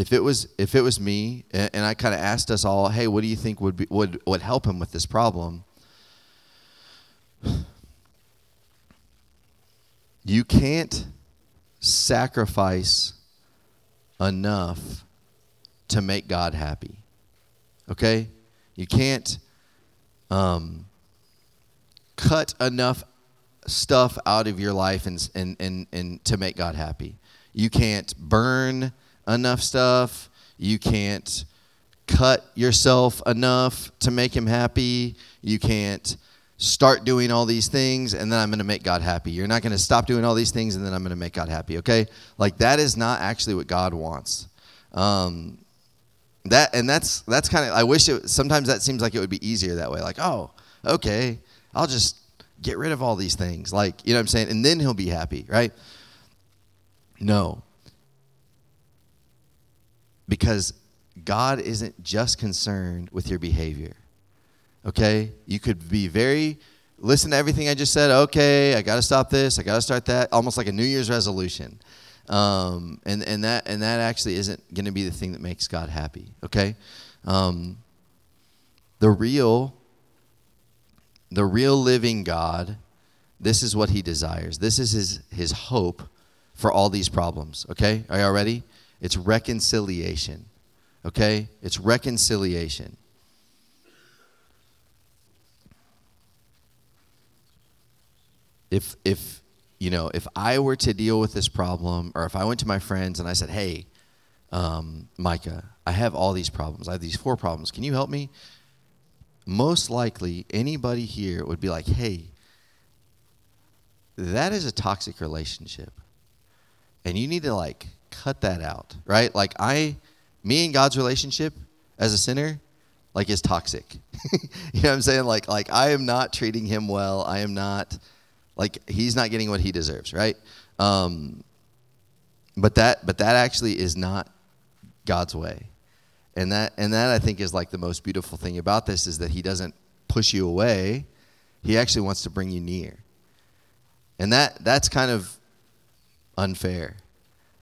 if it was if it was me and, and I kind of asked us all, hey, what do you think would be, would would help him with this problem? You can't sacrifice enough to make God happy. Okay? You can't um, cut enough stuff out of your life and, and, and, and to make God happy. You can't burn enough stuff. You can't cut yourself enough to make him happy. You can't start doing all these things and then I'm going to make God happy. You're not going to stop doing all these things and then I'm going to make God happy, okay? Like that is not actually what God wants. Um, that and that's that's kind of I wish it sometimes that seems like it would be easier that way. Like, oh, okay, I'll just get rid of all these things. Like, you know what I'm saying? And then he'll be happy, right? No because God isn't just concerned with your behavior. Okay? You could be very, listen to everything I just said. Okay, I got to stop this. I got to start that. Almost like a New Year's resolution. Um, and, and, that, and that actually isn't going to be the thing that makes God happy. Okay? Um, the real, the real living God, this is what he desires. This is his, his hope for all these problems. Okay? Are y'all ready? It's reconciliation. Okay? It's reconciliation. If if you know, if I were to deal with this problem, or if I went to my friends and I said, "Hey, um, Micah, I have all these problems. I have these four problems. Can you help me?" Most likely, anybody here would be like, "Hey, that is a toxic relationship, and you need to like cut that out, right? Like I, me and God's relationship as a sinner, like is toxic. you know what I'm saying? Like like I am not treating him well. I am not like he's not getting what he deserves, right? Um, but that but that actually is not God's way. And that and that I think is like the most beautiful thing about this is that he doesn't push you away. He actually wants to bring you near. And that that's kind of unfair.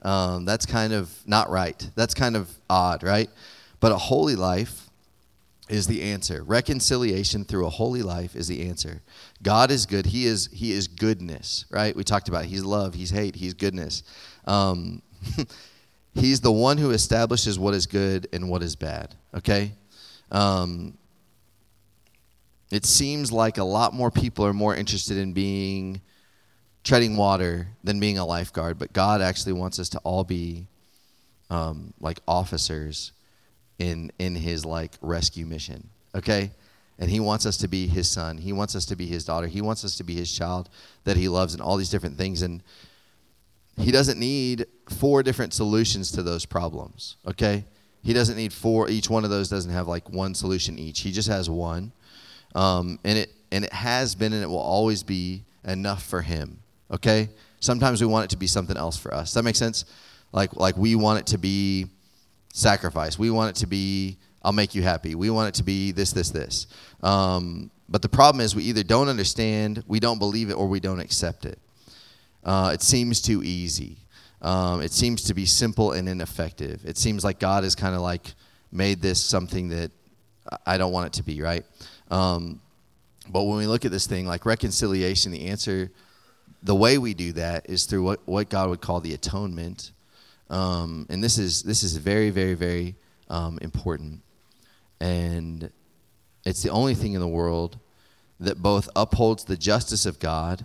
Um, that's kind of not right. That's kind of odd, right? But a holy life is the answer. Reconciliation through a holy life is the answer. God is good. He is He is goodness, right? We talked about it. He's love. He's hate. He's goodness. Um, he's the one who establishes what is good and what is bad. Okay. Um, it seems like a lot more people are more interested in being treading water than being a lifeguard, but God actually wants us to all be um, like officers in in His like rescue mission. Okay, and He wants us to be His son. He wants us to be His daughter. He wants us to be His child that He loves, and all these different things. And He doesn't need four different solutions to those problems. Okay, He doesn't need four. Each one of those doesn't have like one solution each. He just has one, um, and it and it has been and it will always be enough for Him okay? Sometimes we want it to be something else for us. Does that make sense? Like, like we want it to be sacrifice. We want it to be, I'll make you happy. We want it to be this, this, this. Um, but the problem is we either don't understand, we don't believe it, or we don't accept it. Uh, it seems too easy. Um, it seems to be simple and ineffective. It seems like God has kind of like made this something that I don't want it to be, right? Um, but when we look at this thing, like reconciliation, the answer the way we do that is through what, what God would call the atonement. Um, and this is this is very very very um, important. And it's the only thing in the world that both upholds the justice of God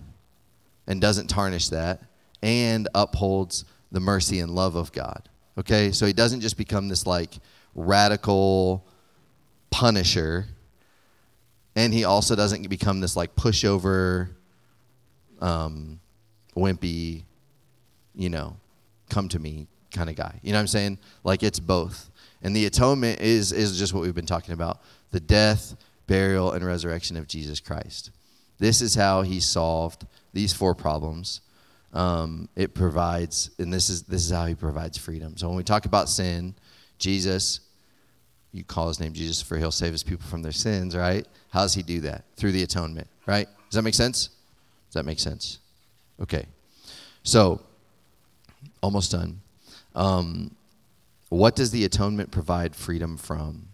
and doesn't tarnish that, and upholds the mercy and love of God. Okay? So he doesn't just become this like radical punisher, and he also doesn't become this like pushover, um, wimpy, you know, come to me kind of guy. You know what I'm saying? Like it's both. And the atonement is is just what we've been talking about. The death, burial, and resurrection of Jesus Christ. This is how he solved these four problems. Um, it provides, and this is this is how he provides freedom. So when we talk about sin, Jesus, you call his name Jesus for he'll save his people from their sins, right? How does he do that? Through the atonement, right? Does that make sense? Does that make sense? Okay. So, almost done. Um, what does the atonement provide freedom from?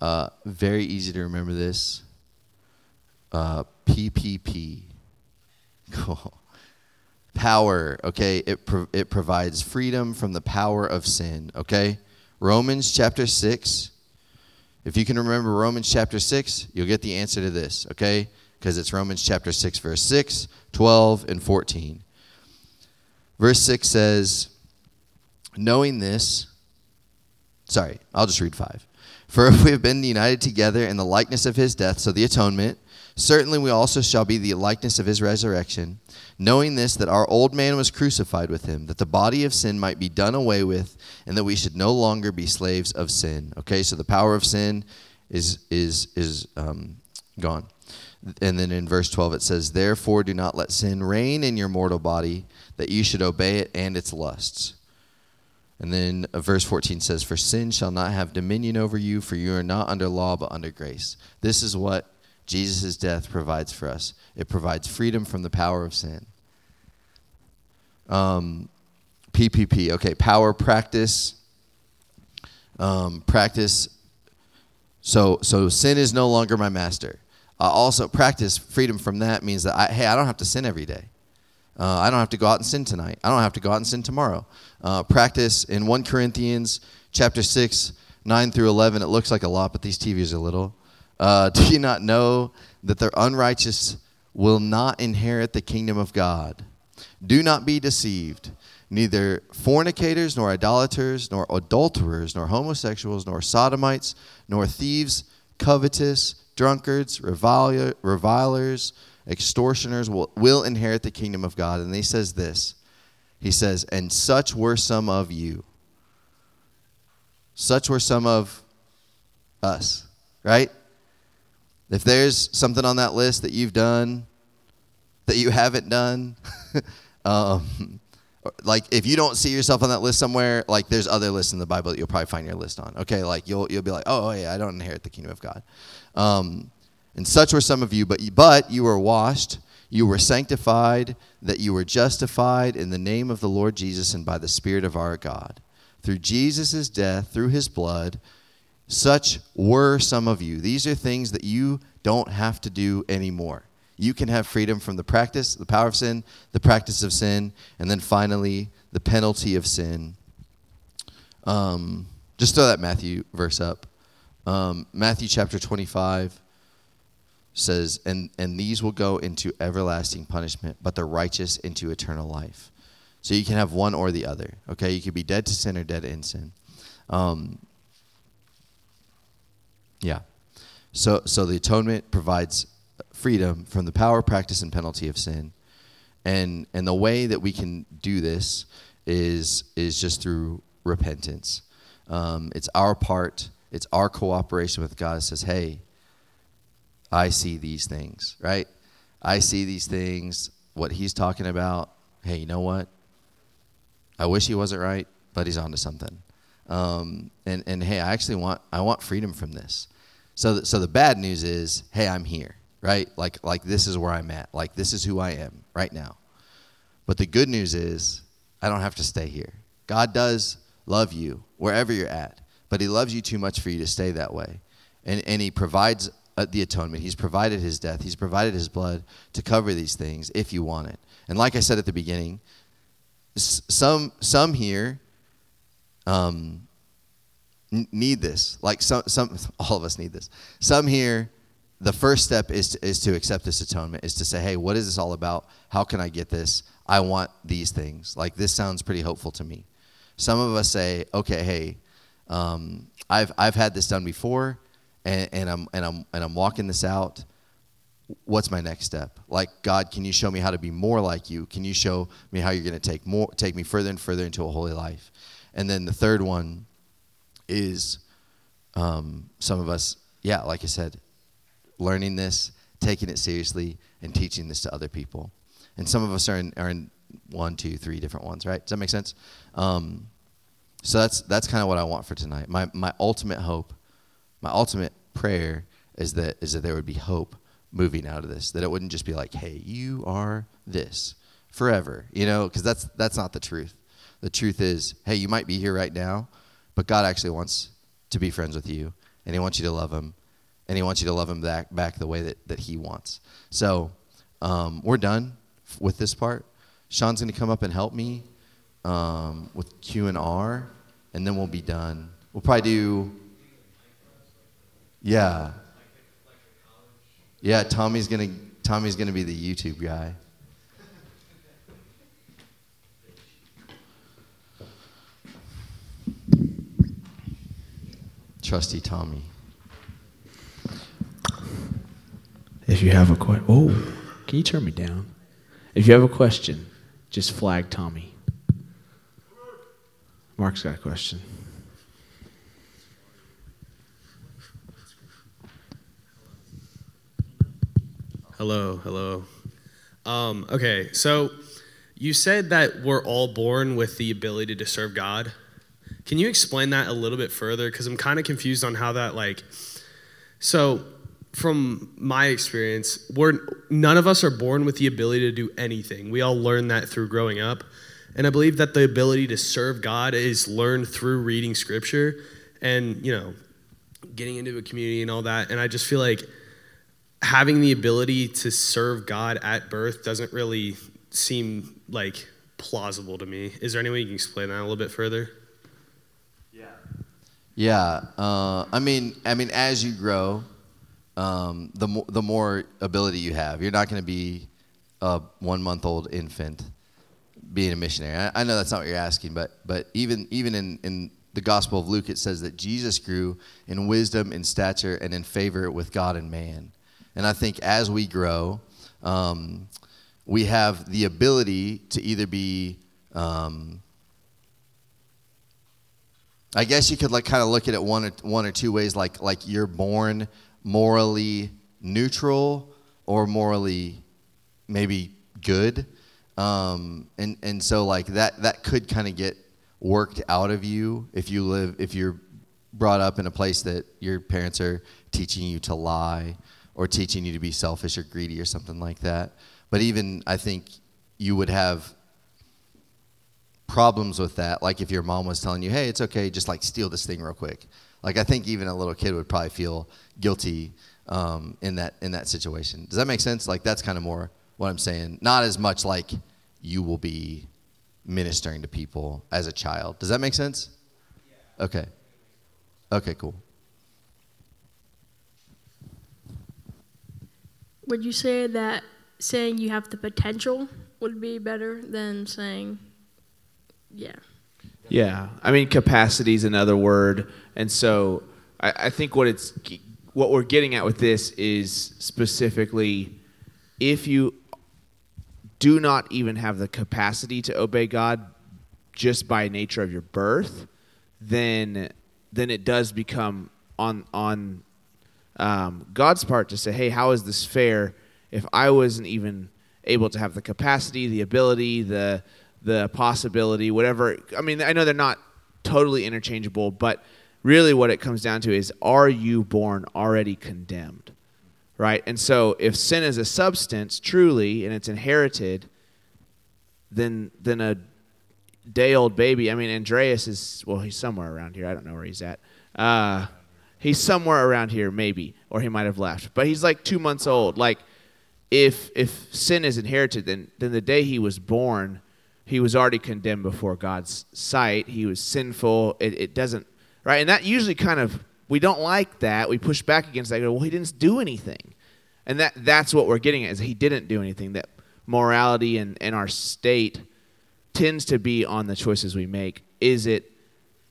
Uh, very easy to remember this. Uh, PPP. Cool. Power, okay? It, pro- it provides freedom from the power of sin, okay? Romans chapter 6. If you can remember Romans chapter 6, you'll get the answer to this, okay? Because it's Romans chapter 6, verse 6, 12, and 14. Verse 6 says, Knowing this, sorry, I'll just read 5. For if we have been united together in the likeness of his death, so the atonement, certainly we also shall be the likeness of his resurrection, knowing this, that our old man was crucified with him, that the body of sin might be done away with, and that we should no longer be slaves of sin. Okay, so the power of sin is, is, is um, gone. And then in verse 12 it says, Therefore do not let sin reign in your mortal body, that you should obey it and its lusts. And then uh, verse 14 says, For sin shall not have dominion over you, for you are not under law, but under grace. This is what Jesus' death provides for us it provides freedom from the power of sin. Um, PPP, okay, power practice. Um, practice. So, so sin is no longer my master. Uh, also, practice freedom from that means that I, hey, I don't have to sin every day. Uh, I don't have to go out and sin tonight. I don't have to go out and sin tomorrow. Uh, practice in 1 Corinthians chapter 6, 9 through 11. It looks like a lot, but these TVs are little. Uh, do you not know that the unrighteous will not inherit the kingdom of God? Do not be deceived. Neither fornicators, nor idolaters, nor adulterers, nor homosexuals, nor sodomites, nor thieves, covetous, drunkards, revilers, extortioners will, will inherit the kingdom of God. And he says this He says, And such were some of you. Such were some of us, right? If there's something on that list that you've done that you haven't done, um, like if you don't see yourself on that list somewhere, like there's other lists in the Bible that you'll probably find your list on. Okay, like you'll you'll be like, oh, oh yeah, I don't inherit the kingdom of God. Um, and such were some of you, but, but you were washed, you were sanctified, that you were justified in the name of the Lord Jesus and by the Spirit of our God. Through Jesus' death, through his blood, such were some of you. These are things that you don't have to do anymore. You can have freedom from the practice, the power of sin, the practice of sin, and then finally, the penalty of sin. Um, just throw that Matthew verse up. Um, Matthew chapter 25 says, and, and these will go into everlasting punishment, but the righteous into eternal life. So you can have one or the other. Okay, you could be dead to sin or dead in sin. Um, yeah. So so the atonement provides freedom from the power, practice, and penalty of sin, and and the way that we can do this is is just through repentance. Um, it's our part. It's our cooperation with God. It says, "Hey, I see these things, right? I see these things, what he's talking about. Hey, you know what? I wish he wasn't right, but he's onto something. Um, and, and hey, I actually want, I want freedom from this. So, th- so the bad news is, hey, I'm here, right? Like, like this is where I'm at. Like this is who I am right now. But the good news is, I don't have to stay here. God does love you wherever you're at, but He loves you too much for you to stay that way. And, and He provides uh, the atonement. He's provided his death. He's provided his blood to cover these things if you want it. And like I said at the beginning, some some here, um, need this. Like some, some, all of us need this. Some here, the first step is to, is to accept this atonement. Is to say, hey, what is this all about? How can I get this? I want these things. Like this sounds pretty hopeful to me. Some of us say, okay, hey, um, I've I've had this done before, and, and I'm and I'm and I'm walking this out. What's my next step? Like God, can you show me how to be more like you? Can you show me how you're going to take more take me further and further into a holy life? And then the third one is um, some of us, yeah, like I said, learning this, taking it seriously, and teaching this to other people. And some of us are in, are in one, two, three different ones, right? Does that make sense? Um, so that's that's kind of what I want for tonight. My my ultimate hope, my ultimate prayer is that is that there would be hope moving out of this. That it wouldn't just be like, hey, you are this forever, you know, because that's that's not the truth. The truth is, hey, you might be here right now, but God actually wants to be friends with you, and He wants you to love Him, and He wants you to love Him back back the way that that He wants. So um, we're done with this part. Sean's going to come up and help me um, with Q and R, and then we'll be done. We'll probably do. Yeah. Yeah, Tommy's gonna Tommy's gonna be the YouTube guy. Trusty Tommy. If you have a question, oh, can you turn me down? If you have a question, just flag Tommy. Mark's got a question. Hello, hello. Um, okay, so you said that we're all born with the ability to serve God. Can you explain that a little bit further? Because I'm kind of confused on how that like. So, from my experience, we're none of us are born with the ability to do anything. We all learn that through growing up, and I believe that the ability to serve God is learned through reading Scripture, and you know, getting into a community and all that. And I just feel like having the ability to serve God at birth doesn't really seem like plausible to me. Is there any way you can explain that a little bit further? Yeah, Yeah. uh, I mean, I mean, as you grow, um, the more the more ability you have. You're not going to be a one month old infant being a missionary. I, I know that's not what you're asking, but but even even in in the Gospel of Luke, it says that Jesus grew in wisdom, in stature, and in favor with God and man. And I think as we grow, um, we have the ability to either be um, I guess you could like kind of look at it one or, one or two ways, like like you're born morally neutral or morally maybe good, um, and and so like that that could kind of get worked out of you if you live if you're brought up in a place that your parents are teaching you to lie or teaching you to be selfish or greedy or something like that. But even I think you would have problems with that. Like if your mom was telling you, "Hey, it's okay, just like steal this thing real quick." Like I think even a little kid would probably feel guilty um, in that in that situation. Does that make sense? Like that's kind of more what I'm saying. Not as much like you will be ministering to people as a child. Does that make sense? Okay. Okay, cool. Would you say that saying you have the potential would be better than saying, yeah? Yeah, I mean capacity is another word, and so I, I think what it's what we're getting at with this is specifically if you do not even have the capacity to obey God just by nature of your birth, then then it does become on on um, God's part to say, hey, how is this fair? If I wasn't even able to have the capacity, the ability, the the possibility, whatever. I mean, I know they're not totally interchangeable, but really what it comes down to is are you born already condemned? Right? And so if sin is a substance truly and it's inherited, then then a day old baby, I mean Andreas is well, he's somewhere around here. I don't know where he's at. Uh, he's somewhere around here, maybe, or he might have left. But he's like two months old. Like if if sin is inherited, then then the day he was born, he was already condemned before God's sight. He was sinful. It, it doesn't right? And that usually kind of we don't like that. We push back against that. Go, well, he didn't do anything, and that that's what we're getting at is he didn't do anything. That morality and, and our state tends to be on the choices we make. Is it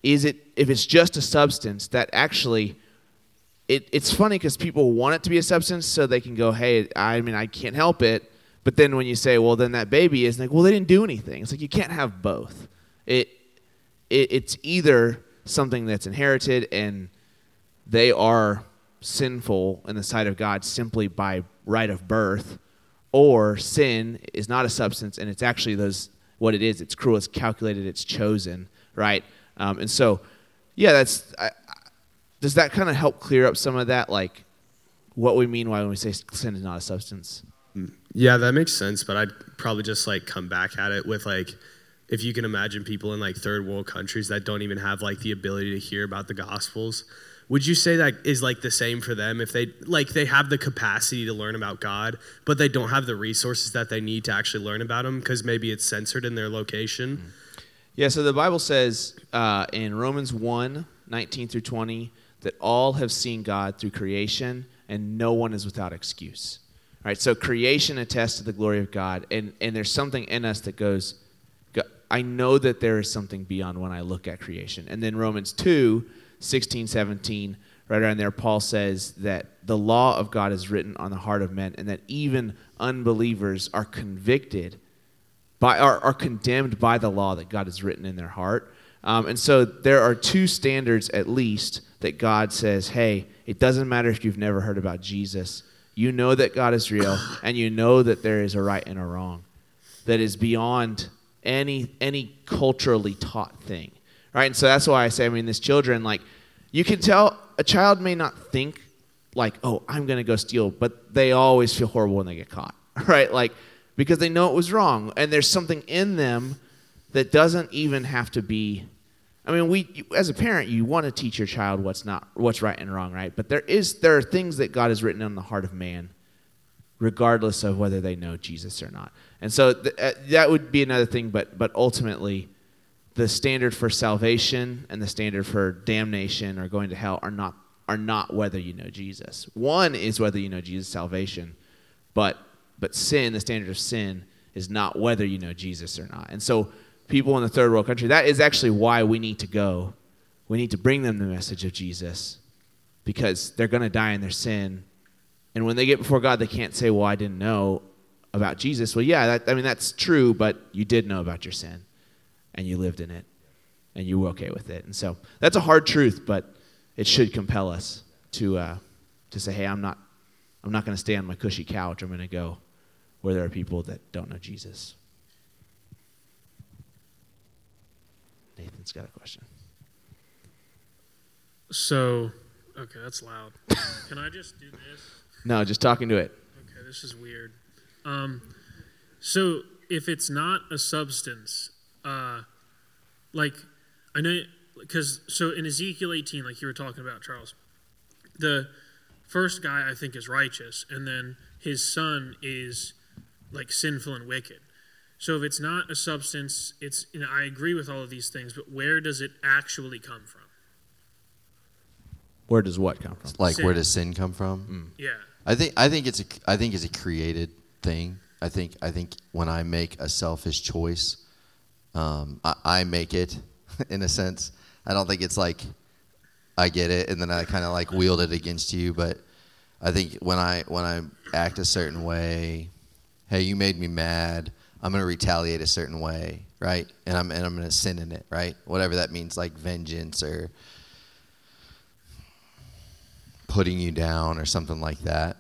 is it if it's just a substance that actually it, it's funny because people want it to be a substance so they can go, hey, I mean, I can't help it. But then when you say, well, then that baby is like, well, they didn't do anything. It's like you can't have both. It, it it's either something that's inherited and they are sinful in the sight of God simply by right of birth, or sin is not a substance and it's actually those what it is. It's cruel. It's calculated. It's chosen. Right. Um, and so, yeah, that's. I, does that kind of help clear up some of that, like what we mean when we say sin is not a substance? Yeah, that makes sense. But I'd probably just like come back at it with like, if you can imagine people in like third world countries that don't even have like the ability to hear about the gospels, would you say that is like the same for them if they like they have the capacity to learn about God, but they don't have the resources that they need to actually learn about Him because maybe it's censored in their location? Yeah. So the Bible says uh, in Romans 1, 19 through 20 that all have seen God through creation and no one is without excuse. All right, so creation attests to the glory of God, and, and there's something in us that goes, I know that there is something beyond when I look at creation. And then Romans 2, 16, 17, right around there, Paul says that the law of God is written on the heart of men, and that even unbelievers are convicted by, are, are condemned by the law that God has written in their heart. Um, and so there are two standards at least that God says, hey, it doesn't matter if you've never heard about Jesus. You know that God is real, and you know that there is a right and a wrong that is beyond any any culturally taught thing. Right? And so that's why I say, I mean, this children, like, you can tell a child may not think like, oh, I'm gonna go steal, but they always feel horrible when they get caught. Right? Like, because they know it was wrong. And there's something in them that doesn't even have to be I mean, we as a parent, you want to teach your child what's not what's right and wrong, right? But there is there are things that God has written on the heart of man, regardless of whether they know Jesus or not. And so th- uh, that would be another thing. But but ultimately, the standard for salvation and the standard for damnation or going to hell are not are not whether you know Jesus. One is whether you know Jesus' salvation, but but sin, the standard of sin, is not whether you know Jesus or not. And so people in the third world country. That is actually why we need to go. We need to bring them the message of Jesus because they're going to die in their sin. And when they get before God, they can't say, Well, I didn't know about Jesus. Well, yeah, that, I mean, that's true, but you did know about your sin and you lived in it and you were okay with it. And so that's a hard truth, but it should compel us to, uh, to say, Hey, I'm not, I'm not going to stay on my cushy couch. I'm going to go where there are people that don't know Jesus. Nathan's got a question. So, okay, that's loud. Can I just do this? No, just talking to it. Okay, this is weird. Um, so if it's not a substance, uh, like I know, because so in Ezekiel 18, like you were talking about, Charles, the first guy I think is righteous, and then his son is like sinful and wicked. So if it's not a substance, it's you know I agree with all of these things, but where does it actually come from? Where does what come from? Like Sin. where does sin come from? Yeah. I think I think it's a I think it's a created thing. I think I think when I make a selfish choice, um, I, I make it in a sense. I don't think it's like I get it and then I kind of like wield it against you. But I think when I when I act a certain way, hey, you made me mad. I'm gonna retaliate a certain way, right? And I'm and I'm gonna sin in it, right? Whatever that means, like vengeance or putting you down or something like that.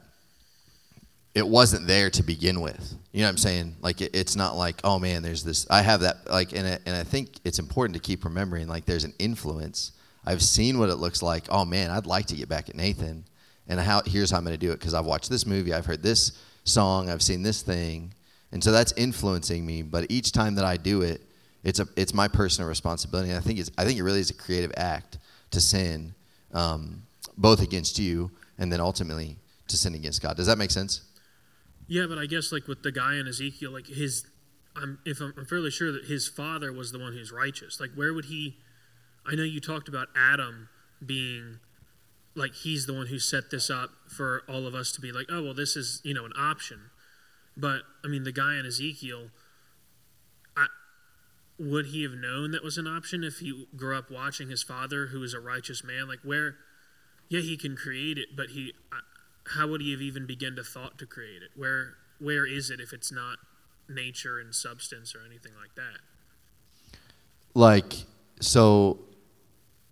It wasn't there to begin with. You know what I'm saying? Like it, it's not like, oh man, there's this. I have that. Like, and it, and I think it's important to keep remembering. Like, there's an influence. I've seen what it looks like. Oh man, I'd like to get back at Nathan. And how? Here's how I'm going to do it because I've watched this movie. I've heard this song. I've seen this thing, and so that's influencing me. But each time that I do it, it's a it's my personal responsibility. And I think it's I think it really is a creative act to sin, um, both against you and then ultimately to sin against God. Does that make sense? Yeah, but I guess like with the guy in Ezekiel, like his, I'm if I'm, I'm fairly sure that his father was the one who's righteous. Like where would he, I know you talked about Adam being like he's the one who set this up for all of us to be like, oh well, this is you know an option. But I mean, the guy in Ezekiel, I, would he have known that was an option if he grew up watching his father, who was a righteous man? Like where, yeah, he can create it, but he, how would he have even begun to thought to create it? Where where is it if it's not nature and substance or anything like that? Like so,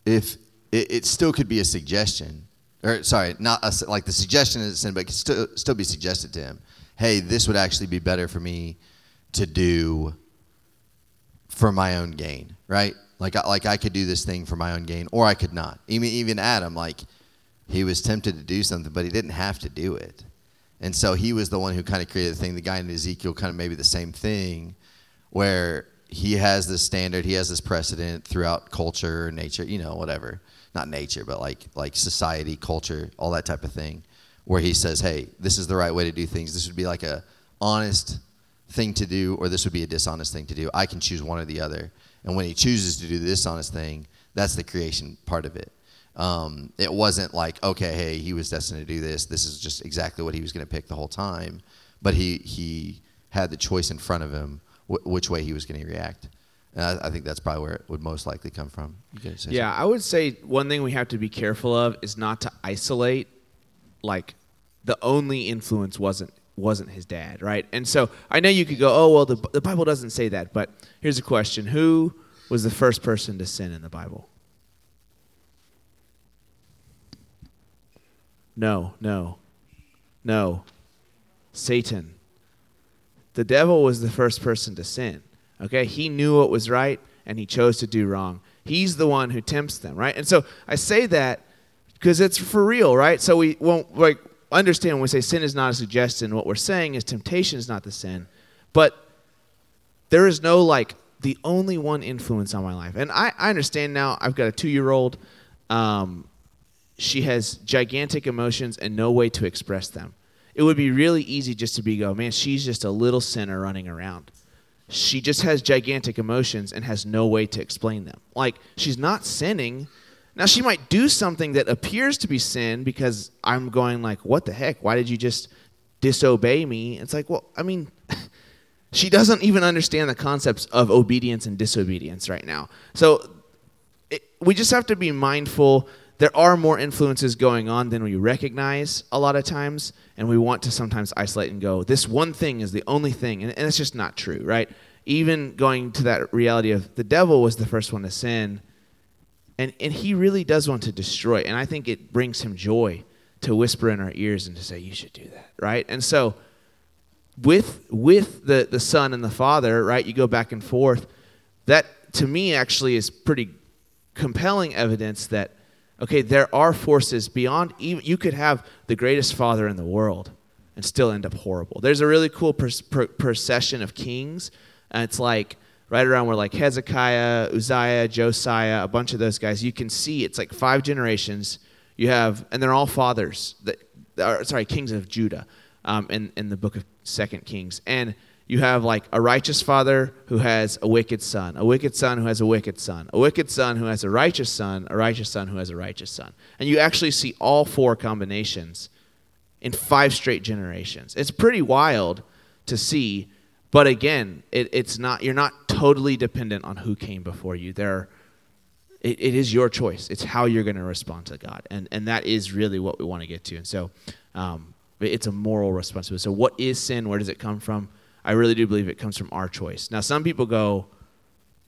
if it, it still could be a suggestion, or sorry, not a, like the suggestion is sin, but it could still still be suggested to him. Hey, this would actually be better for me to do for my own gain, right? Like I, like I could do this thing for my own gain, or I could not. Even even Adam, like he was tempted to do something, but he didn't have to do it. And so he was the one who kind of created the thing. The guy in Ezekiel kind of maybe the same thing, where he has this standard, he has this precedent throughout culture, nature, you know, whatever. Not nature, but like like society, culture, all that type of thing, where he says, "Hey, this is the right way to do things. This would be like a honest thing to do, or this would be a dishonest thing to do. I can choose one or the other." And when he chooses to do the dishonest thing, that's the creation part of it. Um, it wasn't like, okay, hey, he was destined to do this. This is just exactly what he was going to pick the whole time. But he he had the choice in front of him wh- which way he was going to react. And I, I, think that's probably where it would most likely come from. yeah, something? I would say one thing we have to be careful of is not to isolate, like, the only influence wasn't wasn't his dad, right? And so I know you could go, oh well, the the Bible doesn't say that, but here's a question: Who was the first person to sin in the Bible? No, no, no. Satan. The devil was the first person to sin. Okay? He knew what was right and he chose to do wrong. He's the one who tempts them, right? And so I say that because it's for real, right? So we won't like understand when we say sin is not a suggestion, what we're saying is temptation is not the sin. But there is no like the only one influence on my life. And I, I understand now I've got a two year old. Um, she has gigantic emotions and no way to express them. It would be really easy just to be go, man, she's just a little sinner running around. She just has gigantic emotions and has no way to explain them. Like, she's not sinning. Now, she might do something that appears to be sin because I'm going, like, what the heck? Why did you just disobey me? It's like, well, I mean, she doesn't even understand the concepts of obedience and disobedience right now. So, it, we just have to be mindful there are more influences going on than we recognize a lot of times, and we want to sometimes isolate and go, this one thing is the only thing, and, and it's just not true, right? Even going to that reality of the devil was the first one to sin, and, and he really does want to destroy, and I think it brings him joy to whisper in our ears and to say, you should do that, right? And so, with with the the son and the father, right? You go back and forth. That to me actually is pretty compelling evidence that Okay, there are forces beyond even, you could have the greatest father in the world and still end up horrible. There's a really cool procession of kings, and it's like right around where like Hezekiah, Uzziah, Josiah, a bunch of those guys. You can see it's like five generations. You have, and they're all fathers that are sorry, kings of Judah, um, in in the book of Second Kings, and you have like a righteous father who has a wicked son, a wicked son who has a wicked son, a wicked son who has a righteous son, a righteous son who has a righteous son. And you actually see all four combinations in five straight generations. It's pretty wild to see, but again, it, it's not you're not totally dependent on who came before you. There it, it is your choice. It's how you're going to respond to God. And and that is really what we want to get to. And so um, it's a moral responsibility. So what is sin? Where does it come from? I really do believe it comes from our choice. Now, some people go,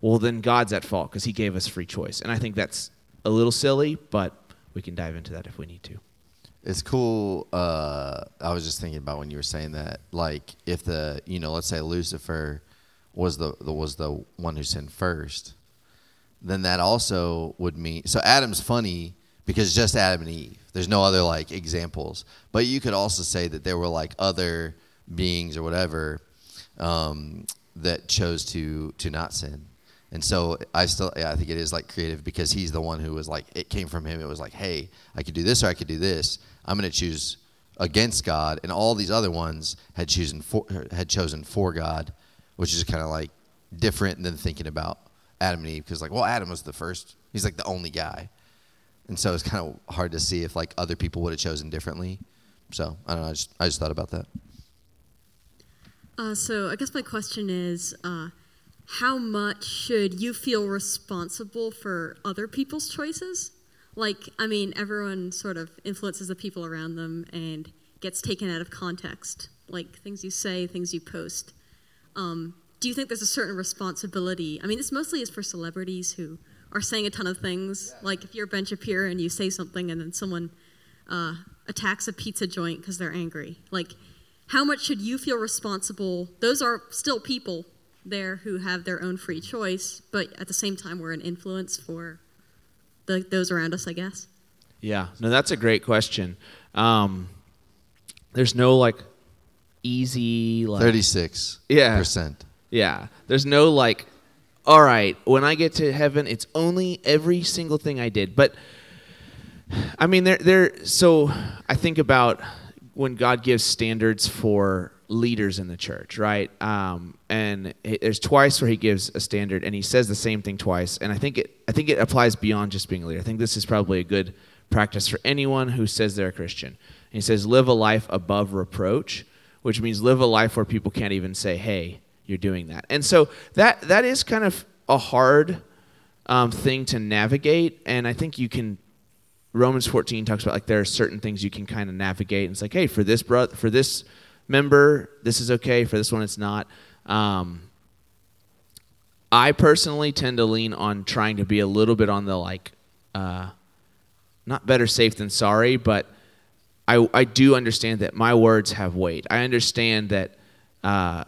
well, then God's at fault because he gave us free choice. And I think that's a little silly, but we can dive into that if we need to. It's cool. Uh, I was just thinking about when you were saying that, like, if the, you know, let's say Lucifer was the, the was the one who sinned first, then that also would mean so Adam's funny because just Adam and Eve. There's no other like examples, but you could also say that there were like other beings or whatever um, that chose to to not sin. And so I still yeah, I think it is like creative because he's the one who was like it came from him. It was like, hey, I could do this or I could do this. I'm going to choose against God, and all these other ones had chosen for had chosen for God, which is kind of like different than thinking about Adam and Eve because like, well, Adam was the first. He's like the only guy, and so it's kind of hard to see if like other people would have chosen differently. So I don't know. I just I just thought about that. Uh, so I guess my question is, uh, how much should you feel responsible for other people's choices? Like, I mean, everyone sort of influences the people around them and gets taken out of context, like things you say, things you post. Um, do you think there's a certain responsibility? I mean, this mostly is for celebrities who are saying a ton of things. Like, if you're Ben Shapiro and you say something and then someone uh, attacks a pizza joint because they're angry, like, how much should you feel responsible? Those are still people there who have their own free choice, but at the same time, we're an influence for the, those around us, I guess. Yeah, no, that's a great question. Um, there's no like easy like Thirty six Yeah. percent. Yeah, there's no like, all right, when I get to heaven, it's only every single thing I did. But I mean, there, there. So I think about when God gives standards for leaders in the church, right? Um, and it, there's twice where He gives a standard, and He says the same thing twice. And I think it, I think it applies beyond just being a leader. I think this is probably a good practice for anyone who says they're a Christian. And he says, live a life above reproach, which means live a life where people can't even say, "Hey, you're doing that." And so that that is kind of a hard um, thing to navigate. And I think you can Romans 14 talks about like there are certain things you can kind of navigate. And it's like, hey, for this brother, for this member, this is okay. For this one, it's not. Um, I personally tend to lean on trying to be a little bit on the like, uh, not better safe than sorry, but I I do understand that my words have weight. I understand that, uh,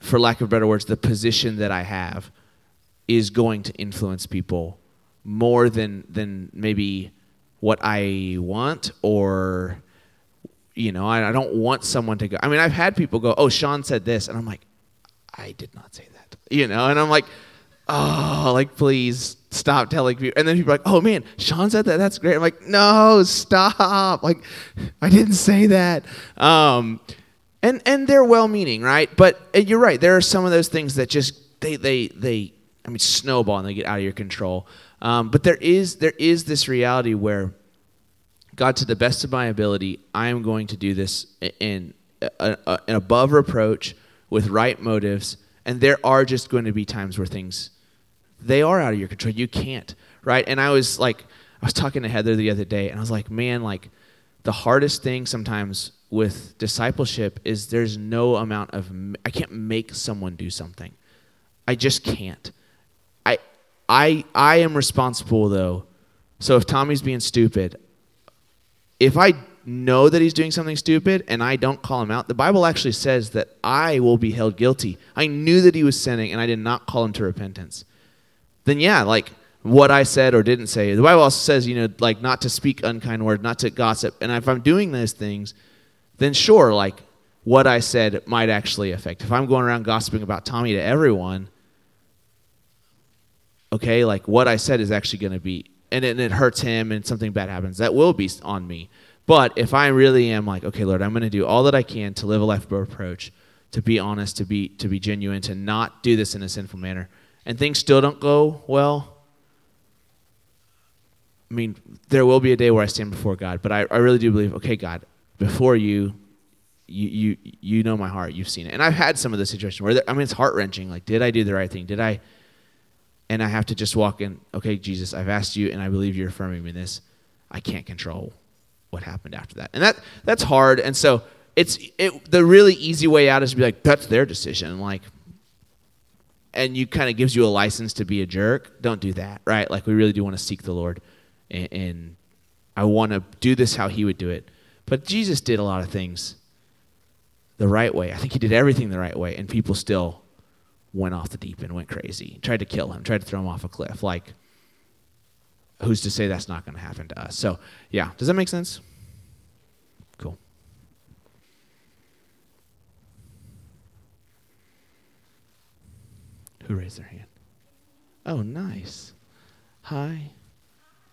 for lack of better words, the position that I have is going to influence people more than than maybe what I want or you know I, I don't want someone to go i mean i've had people go oh sean said this and i'm like i did not say that you know and i'm like oh like please stop telling people and then people are like oh man sean said that that's great i'm like no stop like i didn't say that um and and they're well meaning right? But uh, you're right there are some of those things that just they they they i mean snowball and they get out of your control um, but there is there is this reality where God, to the best of my ability, I am going to do this in an above reproach with right motives. And there are just going to be times where things they are out of your control. You can't, right? And I was like, I was talking to Heather the other day, and I was like, man, like the hardest thing sometimes with discipleship is there's no amount of I can't make someone do something. I just can't. I I I am responsible though. So if Tommy's being stupid, if I know that he's doing something stupid and I don't call him out, the Bible actually says that I will be held guilty. I knew that he was sinning and I did not call him to repentance. Then, yeah, like what I said or didn't say. The Bible also says, you know, like not to speak unkind words, not to gossip. And if I'm doing those things, then sure, like what I said might actually affect. If I'm going around gossiping about Tommy to everyone, okay, like what I said is actually going to be and it, and it hurts him and something bad happens, that will be on me. But if I really am like, okay, Lord, I'm going to do all that I can to live a life of approach, to be honest, to be to be genuine, to not do this in a sinful manner, and things still don't go well. I mean, there will be a day where I stand before God, but I, I really do believe, okay, God, before you, you you you know my heart, you've seen it, and I've had some of the situations where I mean, it's heart wrenching. Like, did I do the right thing? Did I? And I have to just walk in, okay, Jesus, I've asked you and I believe you're affirming me this. I can't control what happened after that. And that that's hard. And so it's it the really easy way out is to be like, that's their decision. Like and you kind of gives you a license to be a jerk. Don't do that, right? Like we really do want to seek the Lord and, and I want to do this how he would do it. But Jesus did a lot of things the right way. I think he did everything the right way, and people still went off the deep end, went crazy, tried to kill him, tried to throw him off a cliff. Like, who's to say that's not going to happen to us? So, yeah, does that make sense? Cool. Who raised their hand? Oh, nice. Hi,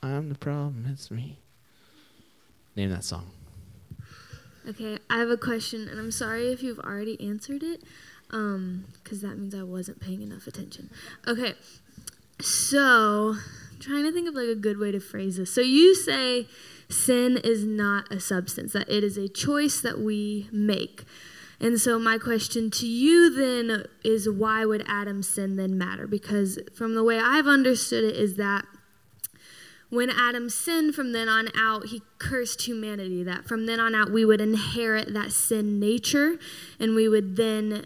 I'm the problem. It's me. Name that song. Okay, I have a question, and I'm sorry if you've already answered it, Um, because that means I wasn't paying enough attention. Okay, So, I'm trying to think of like a good way to phrase this. So you say sin is not a substance, that it is a choice that we make. And so my question to you then is why would Adam's sin then matter? Because from the way I've understood it is that when Adam sinned from then on out, he cursed humanity. That from then on out, we would inherit that sin nature and we would then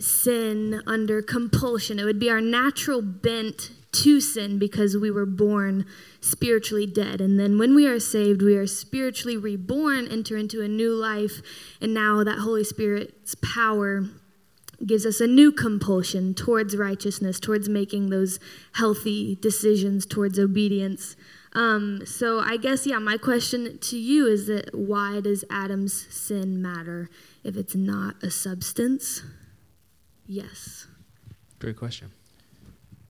sin under compulsion. It would be our natural bent to sin because we were born spiritually dead. And then when we are saved, we are spiritually reborn, enter into a new life, and now that Holy Spirit's power gives us a new compulsion towards righteousness, towards making those healthy decisions, towards obedience. Um, so I guess, yeah, my question to you is that why does Adam's sin matter if it's not a substance? Yes. Great question.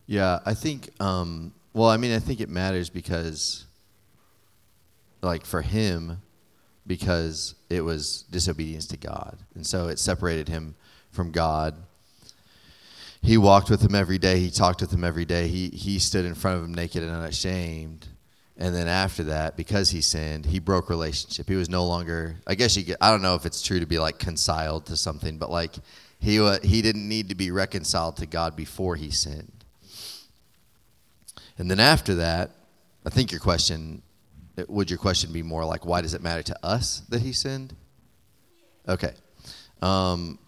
Yeah, I think. Um, well, I mean, I think it matters because, like, for him, because it was disobedience to God, and so it separated him from God. He walked with him every day. He talked with him every day. He he stood in front of him naked and unashamed. And then after that, because he sinned, he broke relationship. He was no longer. I guess you. Get, I don't know if it's true to be like conciled to something, but like he wa he didn't need to be reconciled to God before he sinned. And then after that, I think your question would your question be more like why does it matter to us that he sinned? Okay. Um,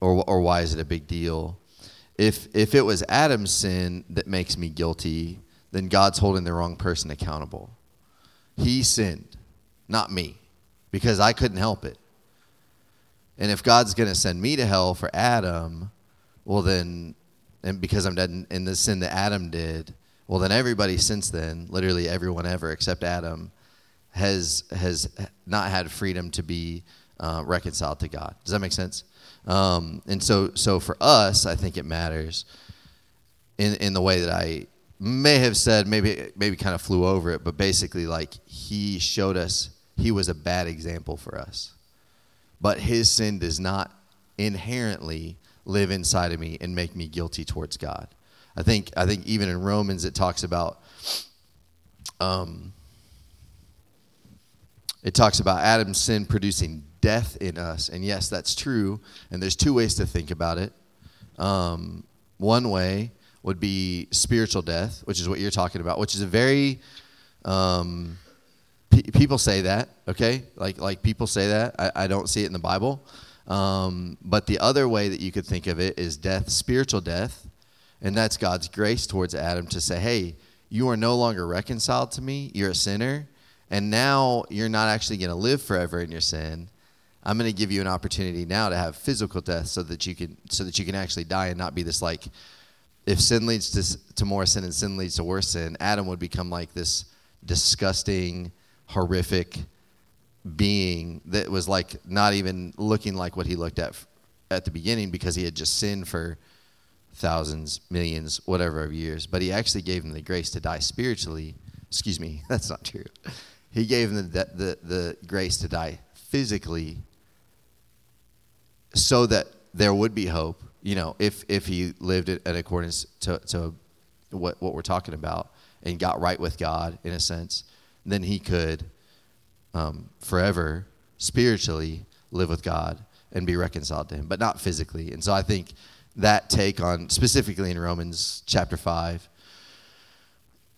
or or why is it a big deal? If if it was Adam's sin that makes me guilty, then God's holding the wrong person accountable. He sinned, not me, because I couldn't help it. And if God's going to send me to hell for Adam, well then and because I'm dead in the sin that Adam did, well, then everybody since then, literally everyone ever except Adam, has has not had freedom to be uh, reconciled to God. Does that make sense? Um, and so, so for us, I think it matters in in the way that I may have said, maybe maybe kind of flew over it, but basically, like he showed us he was a bad example for us, but his sin does not inherently live inside of me and make me guilty towards God. I think I think even in Romans it talks about um, it talks about Adam's sin producing death in us, and yes, that's true. And there's two ways to think about it. Um, one way would be spiritual death, which is what you're talking about, which is a very um, pe- people say that, okay? Like like people say that. I, I don't see it in the Bible. Um, but the other way that you could think of it is death, spiritual death, and that's God's grace towards Adam to say, hey, you are no longer reconciled to me. You're a sinner. And now you're not actually going to live forever in your sin. I'm going to give you an opportunity now to have physical death so that you can so that you can actually die and not be this like if sin leads to, to more sin and sin leads to worse sin, Adam would become like this disgusting, horrific being that was like not even looking like what he looked at at the beginning because he had just sinned for thousands, millions, whatever of years, but he actually gave him the grace to die spiritually. Excuse me, that's not true. He gave him the, the, the grace to die physically so that there would be hope, you know, if, if he lived in accordance to, to what, what we're talking about and got right with God, in a sense, then he could um, forever, spiritually, live with God and be reconciled to him, but not physically. And so I think that take on, specifically in Romans chapter 5,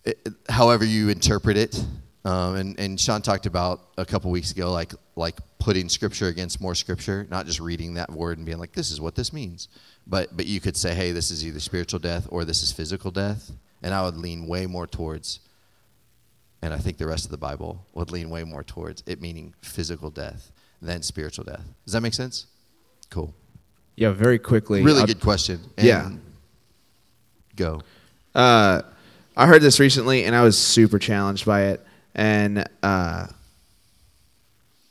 it, however you interpret it. Um, and, and Sean talked about a couple weeks ago, like, like putting scripture against more scripture, not just reading that word and being like, this is what this means. But, but you could say, hey, this is either spiritual death or this is physical death. And I would lean way more towards, and I think the rest of the Bible would lean way more towards it meaning physical death than spiritual death. Does that make sense? Cool. Yeah, very quickly. Really good question. And Yeah. Go. Uh, I heard this recently, and I was super challenged by it. And uh,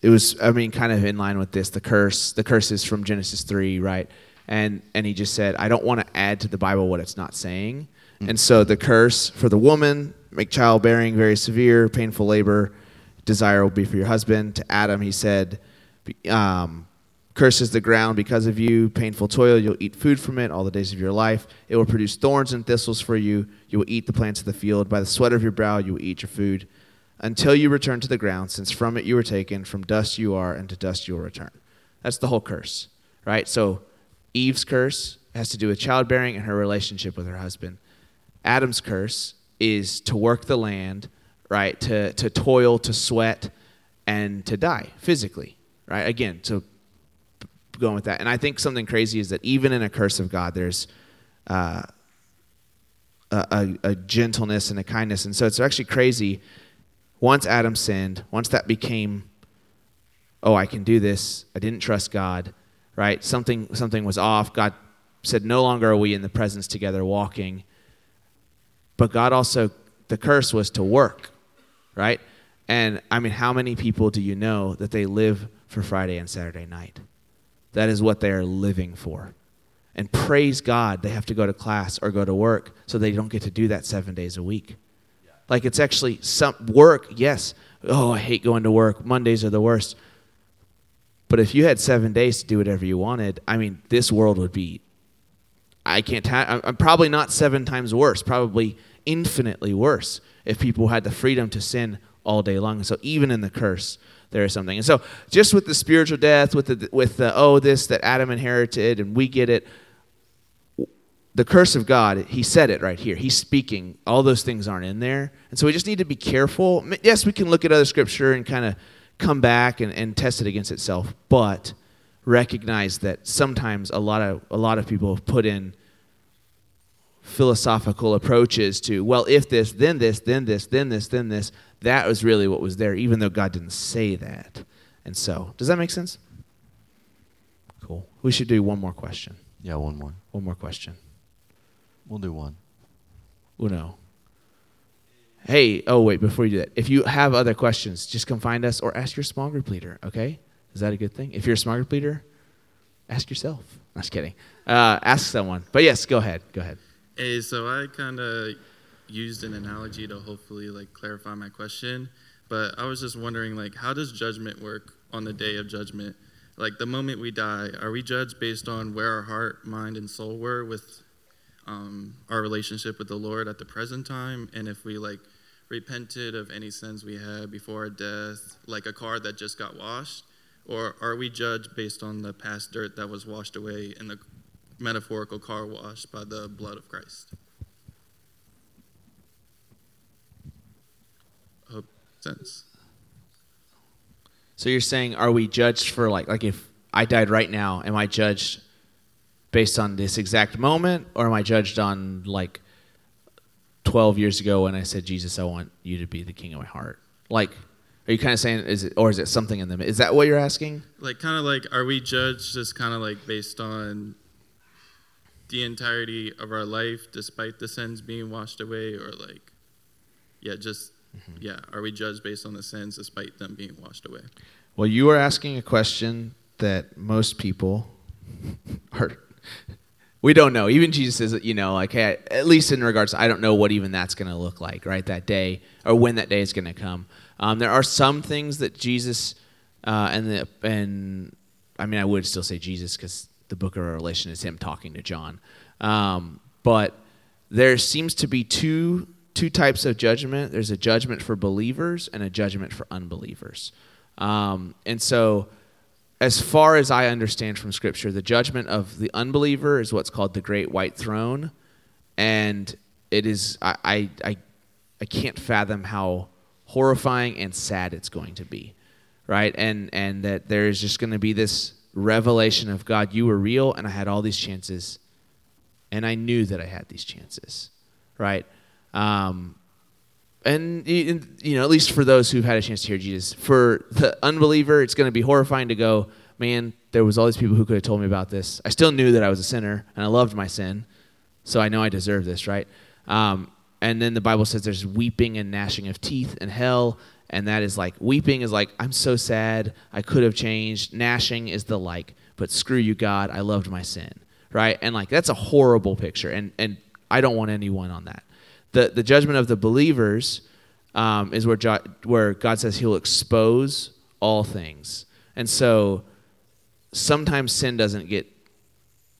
it was, I mean, kind of in line with this. The curse, the curse is from Genesis three, right? And and he just said, I don't want to add to the Bible what it's not saying. And so the curse for the woman, make childbearing very severe, painful labor, desire will be for your husband. To Adam, he said, um, curses the ground because of you. Painful toil, you'll eat food from it all the days of your life. It will produce thorns and thistles for you. You will eat the plants of the field. By the sweat of your brow, you will eat your food until you return to the ground, since from it you were taken. From dust you are, and to dust you will return. That's the whole curse, right? So Eve's curse has to do with childbearing and her relationship with her husband. Adam's curse is to work the land, right? To, to toil, to sweat, and to die physically, right? Again, so going with that. And I think something crazy is that even in a curse of God, there's uh, a, a, a gentleness and a kindness. And so it's actually crazy. Once Adam sinned, once that became, oh, I can do this, I didn't trust God, right? Something, something was off. God said, no longer are we in the presence together walking. But God also, the curse was to work, right? And I mean, how many people do you know that they live for Friday and Saturday night? That is what they are living for. And praise God, they have to go to class or go to work, so they don't get to do that seven days a week. Like it's actually some work, yes. Oh, I hate going to work. Mondays are the worst. But if you had seven days to do whatever you wanted, I mean, this world would be. I can't. Ta- I'm probably not seven times worse. Probably infinitely worse if people had the freedom to sin all day long. So even in the curse, there is something. And so just with the spiritual death, with the with the oh this that Adam inherited and we get it. The curse of God, he said it right here. He's speaking. All those things aren't in there. And so we just need to be careful. Yes, we can look at other scripture and kind of come back and, and test it against itself, but recognize that sometimes a lot of a lot of people have put in philosophical approaches to well if this then this then this then this then this that was really what was there even though god didn't say that. And so does that make sense? Cool. We should do one more question. Yeah, one more. one more question. We'll do one. uno hey oh wait before you do that if you have other questions just come find us or ask your small group leader okay is that a good thing? If you're a small group ask yourself. I'm just kidding. Uh, ask someone. But yes go ahead. Go ahead. Hey, so I kind of used an analogy to hopefully like clarify my question, but I was just wondering like how does judgment work on the day of judgment? Like the moment we die, are we judged based on where our heart, mind, and soul were with um, our relationship with the Lord at the present time, and if we like repented of any sins we had before our death, like a car that just got washed, or are we judged based on the past dirt that was washed away in the metaphorical car wash by the blood of Christ. Hope sense. So you're saying, are we judged for like, like if I died right now, am I judged based on this exact moment, or am I judged on like 12 years ago when I said, Jesus, I want you to be the king of my heart? Like, are you kind of saying, is it, or is it something in them? Is that what you're asking? Like, kind of like, are we judged just kind of like based on the entirety of our life, despite the sins being washed away, or like, yeah, just mm-hmm. yeah, are we judged based on the sins despite them being washed away? Well, you are asking a question that most people are. We don't know. Even Jesus says, you know, like, hey, at least in regards, I don't know what even that's going to look like, right? That day, or when that day is going to come. Um, there are some things that Jesus, uh, and the and I mean, I would still say Jesus because the book of Revelation is him talking to John. Um, but there seems to be two two types of judgment. There's a judgment for believers and a judgment for unbelievers. Um, and so, as far as I understand from Scripture, the judgment of the unbeliever is what's called the Great White Throne, and it is I I I, I can't fathom how horrifying and sad it's going to be, right? And and that there is just going to be this revelation of God, you were real, and I had all these chances, and I knew that I had these chances, right? Um, and you know, at least for those who've had a chance to hear Jesus, for the unbeliever, it's going to be horrifying to go, man. There was all these people who could have told me about this. I still knew that I was a sinner, and I loved my sin, so I know I deserve this, right? Um, and then the Bible says there's weeping and gnashing of teeth in hell, and that is like weeping is like I'm so sad, I could have changed. Gnashing is the like, but screw you, God, I loved my sin, right? And like that's a horrible picture, and and I don't want anyone on that the, the judgment of the believers um, is where, jo- where God says he'll expose all things. And so sometimes sin doesn't get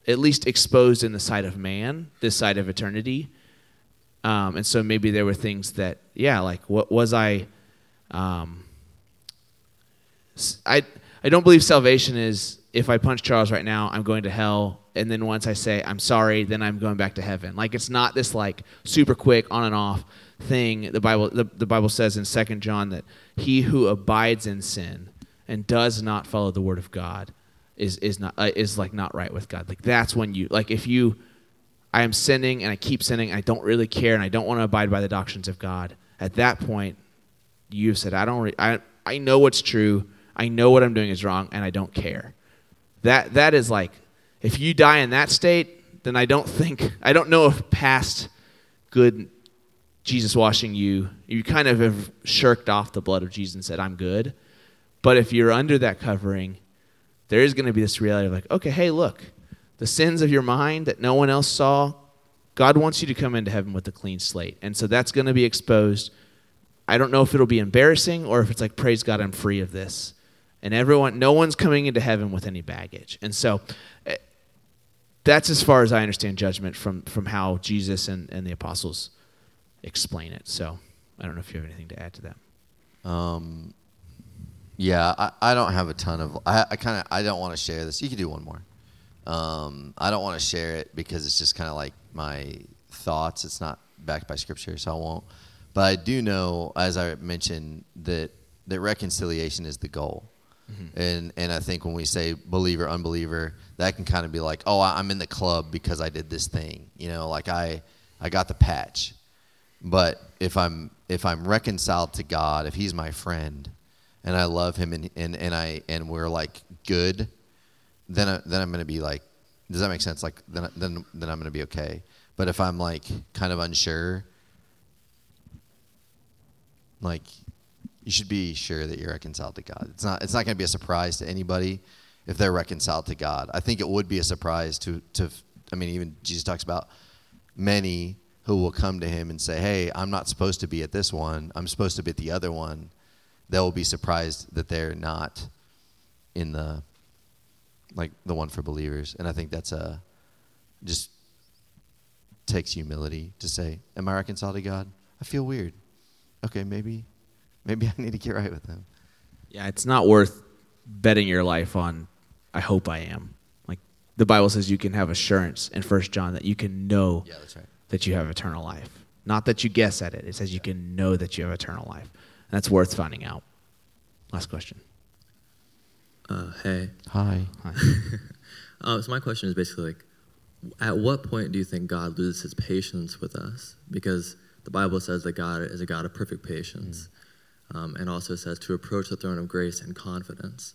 at least exposed in the sight of man, this side of eternity. Um, and so maybe there were things that, yeah, like what was I? Um, I I don't believe salvation is if I punch Charles right now, I'm going to hell, and then once I say I'm sorry, then I'm going back to heaven. Like it's not this like super quick on and off thing. The Bible the, the Bible says in Second John that he who abides in sin and does not follow the word of God is is not uh, is like not right with God. Like that's when you like if you I am sinning and I keep sinning and I don't really care and I don't want to abide by the doctrines of God. At that point, you've said I don't re- I I know what's true. I know what I'm doing is wrong and I don't care. That that is like if you die in that state, then I don't think I don't know if past good Jesus washing you, you kind of have shirked off the blood of Jesus and said I'm good. But if you're under that covering, there is going to be this reality of like, okay, hey, look, the sins of your mind that no one else saw, God wants you to come into heaven with a clean slate. And so that's going to be exposed. I don't know if it'll be embarrassing or if it's like, praise God, I'm free of this. And everyone, no one's coming into heaven with any baggage. And so eh, that's as far as I understand judgment from, from how Jesus and, and the apostles explain it. So I don't know if you have anything to add to that. Um, yeah, I, I don't have a ton of. I, I kind of I don't want to share this. You can do one more. Um, I don't want to share it because it's just kind of like my thoughts. It's not backed by scripture, so I won't. But I do know, as I mentioned, that that reconciliation is the goal. And and I think when we say believer unbeliever, that can kind of be like, oh, I'm in the club because I did this thing. You know, like I I got the patch. But if I'm if I'm reconciled to God, if He's my friend, and I love Him, and and, and I and we're like good, then I, then I'm gonna be like, does that make sense? Like then then then I'm gonna be okay. But if I'm like kind of unsure, like you should be sure that you're reconciled to God. It's not it's not gonna be a surprise to anybody if they're reconciled to God. I think it would be a surprise to to I mean even Jesus talks about many who will come to him and say, "Hey, I'm not supposed to be at this one. I'm supposed to be at the other one." They will be surprised that they're not in the like the one for believers. And I think that's a just takes humility to say, "Am I reconciled to God? I feel weird. Okay, maybe maybe I need to get right with him." Yeah, it's not worth betting your life on. I hope I am. Like the Bible says, you can have assurance in First John that you can know Yeah, that's right. that you have eternal life. Not that you guess at it. It says you can know that you have eternal life. And that's worth finding out. Last question. Uh, hey. Hi. Hi. Uh, so my question is basically like, at what point do you think God loses his patience with us? Because the Bible says that God is a God of perfect patience, um, and also says to approach the throne of grace in confidence.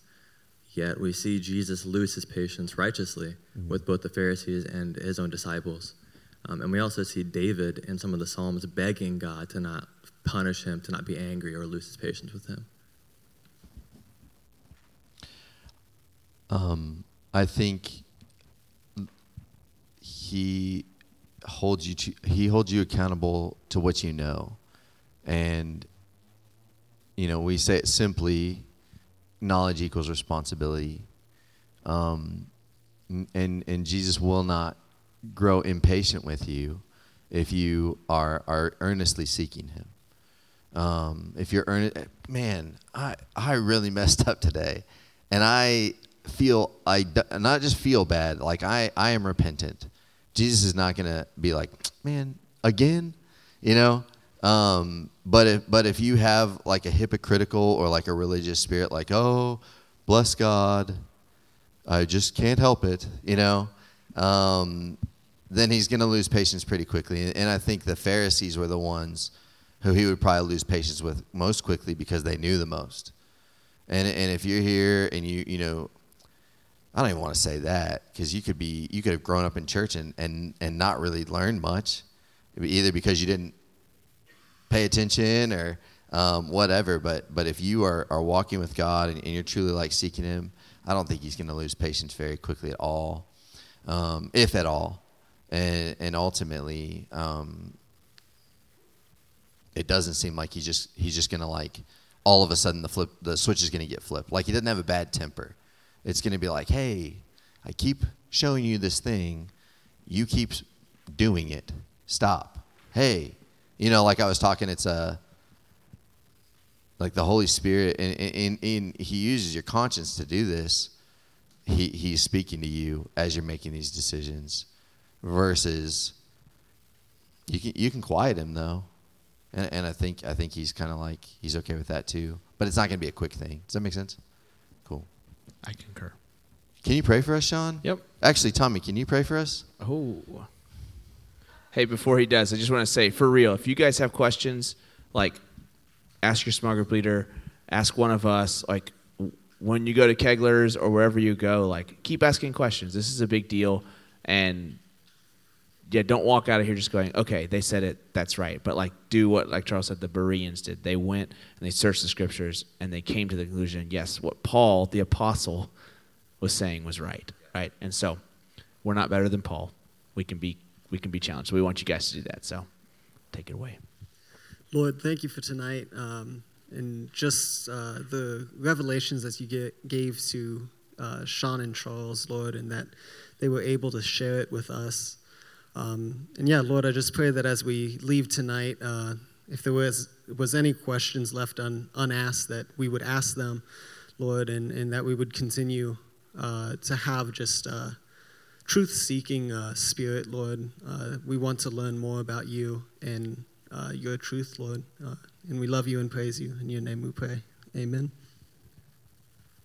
Yet we see Jesus lose his patience righteously with both the Pharisees and his own disciples. Um, and we also see David in some of the Psalms begging God to not punish him, to not be angry or lose his patience with him. Um, I think he holds you to he holds you accountable to what you know, and you know we say it simply: knowledge equals responsibility. Um, and and Jesus will not grow impatient with you if you are are earnestly seeking Him. Um, if you're earnest, man, I I really messed up today, and I feel I not just feel bad. Like I I am repentant. Jesus is not gonna be like, man, again, you know. Um, but if but if you have like a hypocritical or like a religious spirit, like oh, bless God, I just can't help it, you know. Um, then he's going to lose patience pretty quickly. And I think the Pharisees were the ones who he would probably lose patience with most quickly because they knew the most. And and if you're here and you you know, I don't even want to say that because you could be you could have grown up in church and and and not really learned much, either because you didn't pay attention or um, whatever. But but if you are are walking with God and, and you're truly like seeking Him, I don't think He's going to lose patience very quickly at all, um, if at all. And and ultimately, um, it doesn't seem like he just he's just gonna like all of a sudden the flip the switch is gonna get flipped. Like he doesn't have a bad temper. It's going to be like, hey, I keep showing you this thing, you keep doing it. Stop. Hey, you know, like I was talking, it's a like the Holy Spirit, and, and, and He uses your conscience to do this. He He's speaking to you as you're making these decisions, versus you can you can quiet Him though, and, and I think I think He's kind of like He's okay with that too. But it's not going to be a quick thing. Does that make sense? Cool. I concur. Can you pray for us, Sean? Yep. Actually, Tommy, can you pray for us? Oh. Hey, before he does, I just want to say, for real, if you guys have questions, like, ask your small group leader, ask one of us, like, when you go to Kegler's or wherever you go, like, keep asking questions. This is a big deal. And, yeah, don't walk out of here just going, okay, they said it, that's right. But, like, do what, like Charles said, the Bereans did. They went and they searched the scriptures and they came to the conclusion, yes, what Paul, the apostle, was saying was right, right? And so, we're not better than Paul. We can be we can be challenged. So we want you guys to do that. So take it away. Lord, thank you for tonight um, and just uh, the revelations that you get, gave to uh, Sean and Charles, Lord, and that they were able to share it with us. Um, and yeah, Lord, I just pray that as we leave tonight, uh, if there was was any questions left un, unasked, that we would ask them, Lord, and, and that we would continue uh, to have just uh, truth seeking uh, spirit, Lord. Uh, we want to learn more about you and uh, your truth, Lord. And we love you and praise you. In your name we pray. Amen.